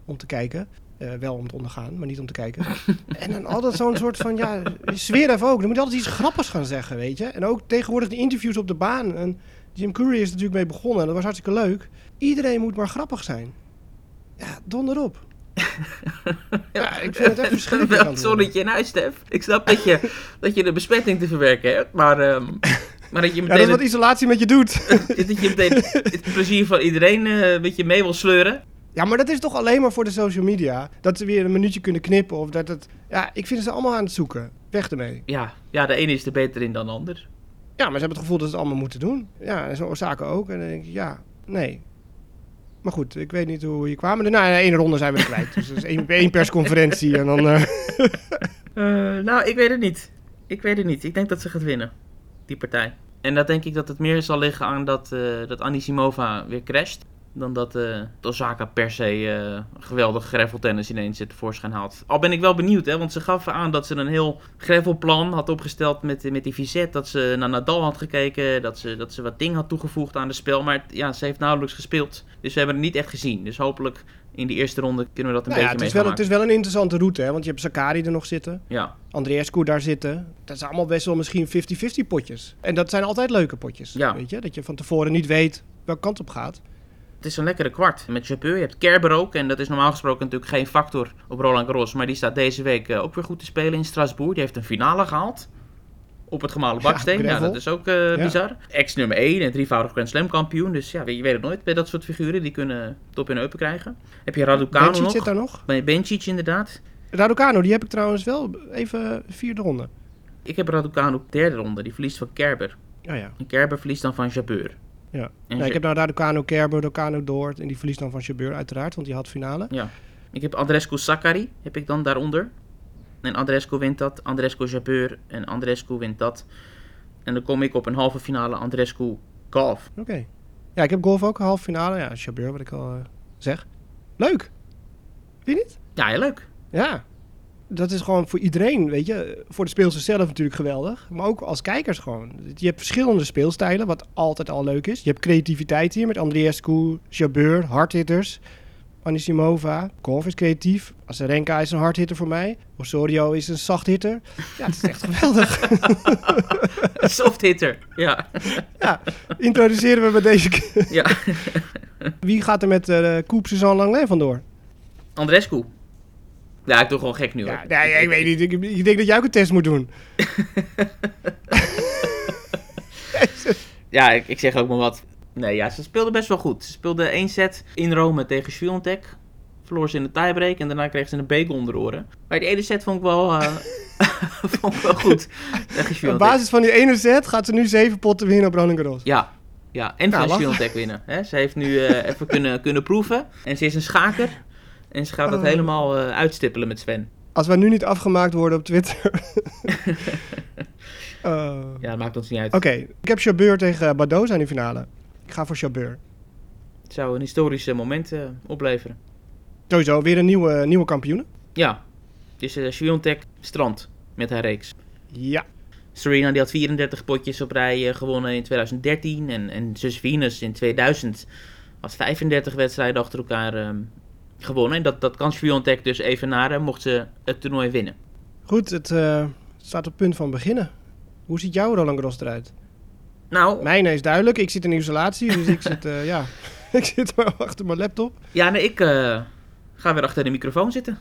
Speaker 1: om te kijken. Eh, wel om te ondergaan, maar niet om te kijken. en dan altijd zo'n soort van, ja, zweer even ook. Dan moet je altijd iets grappigs gaan zeggen, weet je. En ook tegenwoordig de interviews op de baan. En Jim Curry is er natuurlijk mee begonnen. En dat was hartstikke leuk. Iedereen moet maar grappig zijn. Ja, donder op. ja, ik vind het echt verschrikkelijk.
Speaker 3: Wel
Speaker 1: het
Speaker 3: zonnetje in huis, Stef. Ik snap dat je, dat je de besmetting te verwerken hebt, maar, ehm, maar dat je
Speaker 1: Ja, dat
Speaker 3: meteen,
Speaker 1: is wat isolatie met je doet.
Speaker 3: dat je meteen het plezier van iedereen eh, een beetje mee wil sleuren.
Speaker 1: Ja, maar dat is toch alleen maar voor de social media. Dat ze weer een minuutje kunnen knippen. Of dat het... Ja, ik vind ze allemaal aan het zoeken. Weg ermee.
Speaker 3: Ja, ja, de ene is er beter in dan de ander.
Speaker 1: Ja, maar ze hebben het gevoel dat ze het allemaal moeten doen. Ja, en zo Osaka ook. En dan denk ik, ja, nee. Maar goed, ik weet niet hoe je kwam. Nou, in één ronde zijn we kwijt. Dus dat is één, één persconferentie en dan... eh,
Speaker 3: Eh, nou, ik weet het niet. Ik weet het niet. Ik denk dat ze gaat winnen, die partij. En dat denk ik dat het meer zal liggen aan dat, eh dat Anisimova weer crasht. Dan dat eh Osaka per se eh geweldig graveltennis ineens het tevoorschijn haalt. Al ben ik wel benieuwd, hè, want ze gaf aan dat ze een heel gravelplan had opgesteld met, met die Vizet. Dat ze naar Nadal had gekeken, dat ze, dat ze wat dingen had toegevoegd aan het spel. Maar ja, ze heeft nauwelijks gespeeld. Dus we hebben het niet echt gezien. Dus hopelijk in die eerste ronde kunnen we dat een
Speaker 1: nou ja,
Speaker 3: beetje
Speaker 1: het, is wel, het is wel een interessante route, hè. Want je hebt Sakari er nog zitten.
Speaker 3: Ja,
Speaker 1: Andreescu daar zitten. Dat zijn allemaal best wel misschien 50-50 potjes. En dat zijn altijd leuke potjes.
Speaker 3: Ja.
Speaker 1: Weet je? Dat je van tevoren niet weet welke kant op gaat.
Speaker 3: Het is een lekkere kwart. Met Jabeur, je hebt Kerber ook. En dat is normaal gesproken natuurlijk geen factor op Roland Garros. Maar die staat deze week eh, ook weer goed te spelen in Strasbourg. Die heeft een finale gehaald. Op het gemalen baksteen. Ja, dat is ook eh, bizar. Ex nummer 1 en drievoudig Grand Slam kampioen. Dus ja, je weet het nooit bij dat soort figuren. Die kunnen top in eupen krijgen. Heb je Raducanu
Speaker 1: Bencic
Speaker 3: nog?
Speaker 1: zit daar nog.
Speaker 3: Bencic inderdaad.
Speaker 1: Raducanu, die heb ik trouwens wel even vierde ronde.
Speaker 3: Ik heb Raducanu derde ronde. Die verliest van Kerber.
Speaker 1: Oh ja.
Speaker 3: En Kerber verliest dan van Jabeur.
Speaker 1: Ja. Nou, ik heb nou Raducanu, Kerber, Raducanu door. En die verliest dan van Jabeur uiteraard, want die had finale.
Speaker 3: Ja. Ik heb Andrescu Sakari, heb ik dan daaronder. En Andrescu wint dat, Andrescu Jabeur en Andrescu wint dat. En dan kom ik op een halve finale Andrescu Golf.
Speaker 1: Oké. Ja, ik heb golf ook, halve finale. Ja, Jabeur, wat ik al eh, zeg. Leuk. Vind je niet?
Speaker 3: Ja, heel leuk.
Speaker 1: Ja. Dat is gewoon voor iedereen, weet je. Voor de speelsters zelf natuurlijk geweldig. Maar ook als kijkers gewoon. Je hebt verschillende speelstijlen, wat altijd al leuk is. Je hebt creativiteit hier met Andreescu, Jabeur, hardhitters. Anisimova, golf is creatief. Azarenka is een hardhitter voor mij. Osorio is een zachthitter. Ja, het is echt geweldig.
Speaker 3: Soft hitter. Ja.
Speaker 1: ja, introduceren we met deze...
Speaker 3: ja.
Speaker 1: Wie gaat er met uh, Koep Suzanne Langlais vandoor?
Speaker 3: Andrescu. Ja, ik doe gewoon gek nu hoor.
Speaker 1: Ja, ja, ja, ik weet niet. Ik, ik denk dat jij ook een test moet doen.
Speaker 3: Ja, ik, ik zeg ook maar wat. Nee, ja, ze speelde best wel goed. Ze speelde één set in Rome tegen Swiatek. Verloor ze in de tiebreak en daarna kreeg ze een bagel onder de oren. Maar die ene set vond ik wel, uh, vond ik wel goed
Speaker 1: Op basis van die ene set gaat ze nu zeven potten winnen op Roland Garros.
Speaker 3: Ja, ja. en
Speaker 1: Ja,
Speaker 3: van. Swiatek winnen. Hè? Ze heeft nu uh, even kunnen, kunnen proeven. En ze is een schaker. En ze gaat dat
Speaker 1: Oh.
Speaker 3: helemaal uh, uitstippelen met Sven.
Speaker 1: Als we nu niet afgemaakt worden op Twitter. Eh,
Speaker 3: Ja, dat maakt ons niet uit.
Speaker 1: Oké, ik heb Chabeur tegen Badoza in de finale. Ik ga voor Chabeur.
Speaker 3: Het zou een historisch eh, moment eh, opleveren.
Speaker 1: Sowieso, weer een nieuwe, nieuwe kampioen.
Speaker 3: Ja, dus uh, Swiatek strand met haar reeks.
Speaker 1: Ja.
Speaker 3: Serena die had 34 potjes op rij eh, gewonnen in 2013 en, en zus Venus in 2000 had 35 wedstrijden achter elkaar ehm, gewonnen. En dat, dat kan Swiatek dus even naar mocht ze het toernooi winnen.
Speaker 1: Goed, het eh, staat op punt van beginnen. Hoe ziet jouw Roland Garros eruit?
Speaker 3: Nou,
Speaker 1: Mijne is duidelijk. Ik zit in isolatie, dus ik zit, eh, ja, ik zit maar achter mijn laptop.
Speaker 3: ja, nee, ik eh, ga weer achter de microfoon zitten.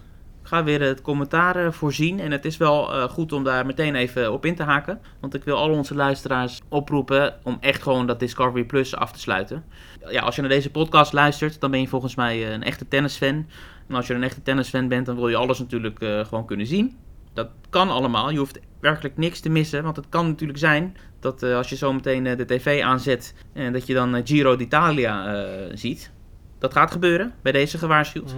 Speaker 3: Ga weer het commentaar eh, voorzien. En het is wel eh, goed om daar meteen even op in te haken. Want ik wil al onze luisteraars oproepen om echt gewoon dat Discovery Plus af te sluiten. Ja, als je naar deze podcast luistert, dan ben je volgens mij eh, een echte tennisfan. En als je een echte tennisfan bent, dan wil je alles natuurlijk gewoon kunnen zien. Dat kan allemaal. Je hoeft werkelijk niks te missen. Want het kan natuurlijk zijn dat als je zo meteen de tv aanzet... en dat je dan Giro d'Italia ziet. Dat gaat gebeuren, bij deze gewaarschuwd.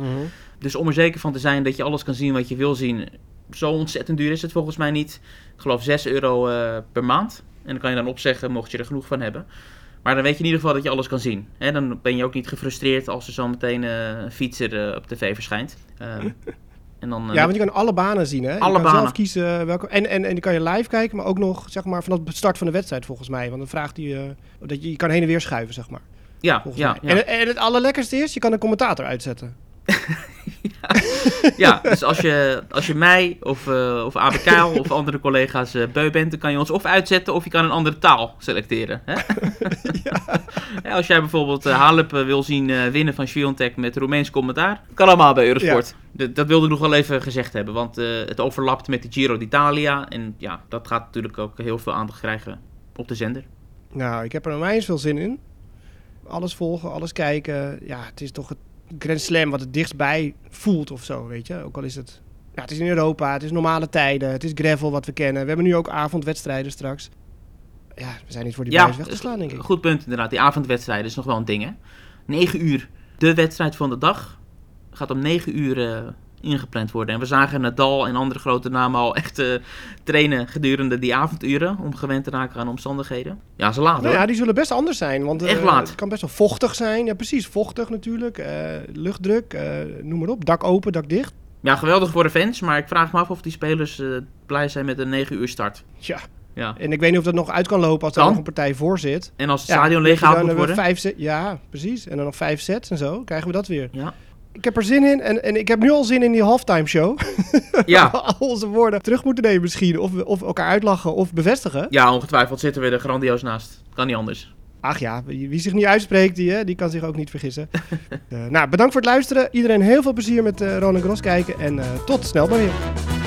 Speaker 3: Dus om er zeker van te zijn dat je alles kan zien wat je wil zien... zo ontzettend duur is het volgens mij niet. Ik geloof 6 euro eh, per maand. En dan kan je dan opzeggen mocht je er genoeg van hebben. Maar dan weet je in ieder geval dat je alles kan zien. Hè, dan ben je ook niet gefrustreerd als er zo meteen eh, een fietser eh, op tv verschijnt. Ehm, en dan,
Speaker 1: Ja, want je kan alle banen zien, hè?
Speaker 3: Alle
Speaker 1: je kan
Speaker 3: banen.
Speaker 1: zelf kiezen welke... En, en, en die kan je live kijken, maar ook nog, zeg maar, vanaf de start van de wedstrijd, volgens mij. Want dan vraagt hij... eh, dat je, je kan heen en weer schuiven, zeg maar.
Speaker 3: ja,
Speaker 1: Volgens
Speaker 3: ja,
Speaker 1: mij.
Speaker 3: ja.
Speaker 1: En, en het allerlekkerste is, je kan een commentator uitzetten.
Speaker 3: Ja, dus als je, als je mij of, eh of Abe Kuil of andere collega's eh, beu bent, dan kan je ons of uitzetten of je kan een andere taal selecteren. Hè? Ja, als jij bijvoorbeeld Halep eh, wil zien eh, winnen van Sviontek met Roemeens commentaar, kan allemaal bij Eurosport. Dat wilde ik nog wel even gezegd hebben, want eh, het overlapt met de Giro d'Italia. En ja, dat gaat natuurlijk ook heel veel aandacht krijgen op de zender.
Speaker 1: Nou, ik heb er onwijs veel zin in. Alles volgen, alles kijken. Ja, het is toch het Grand Slam wat het dichtstbij voelt of zo, weet je. Ook al is het... Ja, het is in Europa, het is normale tijden, het is gravel wat we kennen. We hebben nu ook avondwedstrijden straks. Ja, we zijn niet voor die
Speaker 3: Ja,
Speaker 1: weg te slaan, denk ik.
Speaker 3: Goed punt inderdaad. Die avondwedstrijd is nog wel een ding hè. 9 uur. De wedstrijd van de dag gaat om 9 uur eh, ingepland worden. En we zagen Nadal en andere grote namen al echt eh, trainen gedurende die avonduren. Om gewend te raken aan omstandigheden. Ja, ze laat
Speaker 1: Nou ja, die zullen best anders zijn. Want
Speaker 3: Echt
Speaker 1: eh,
Speaker 3: laat.
Speaker 1: het kan best wel vochtig zijn. Ja, precies. Vochtig natuurlijk. eh, luchtdruk, noem maar op. Dak open, dak dicht.
Speaker 3: Ja, geweldig voor de fans. Maar ik vraag me af of die spelers blij zijn met een 9 uur start.
Speaker 1: Ja.
Speaker 3: Ja.
Speaker 1: En ik weet niet of dat nog uit kan lopen als er nog een partij voor zit.
Speaker 3: En als het
Speaker 1: Ja,
Speaker 3: stadion leeggehaald moet worden.
Speaker 1: Vijf ja, precies. En dan nog vijf sets en zo. Krijgen we dat weer.
Speaker 3: Ja.
Speaker 1: Ik heb er zin in. En, en ik heb nu al zin in die halftime show.
Speaker 3: Ja.
Speaker 1: Al onze woorden terug moeten nemen misschien. Of, of elkaar uitlachen of bevestigen.
Speaker 3: ja, ongetwijfeld zitten we er grandioos naast. Kan niet anders.
Speaker 1: Ach ja, wie zich niet uitspreekt, die, hè, die kan zich ook niet vergissen. Eh, nou, bedankt voor het luisteren. Iedereen heel veel plezier met eh Roland Gros kijken. En eh, tot snel maar weer.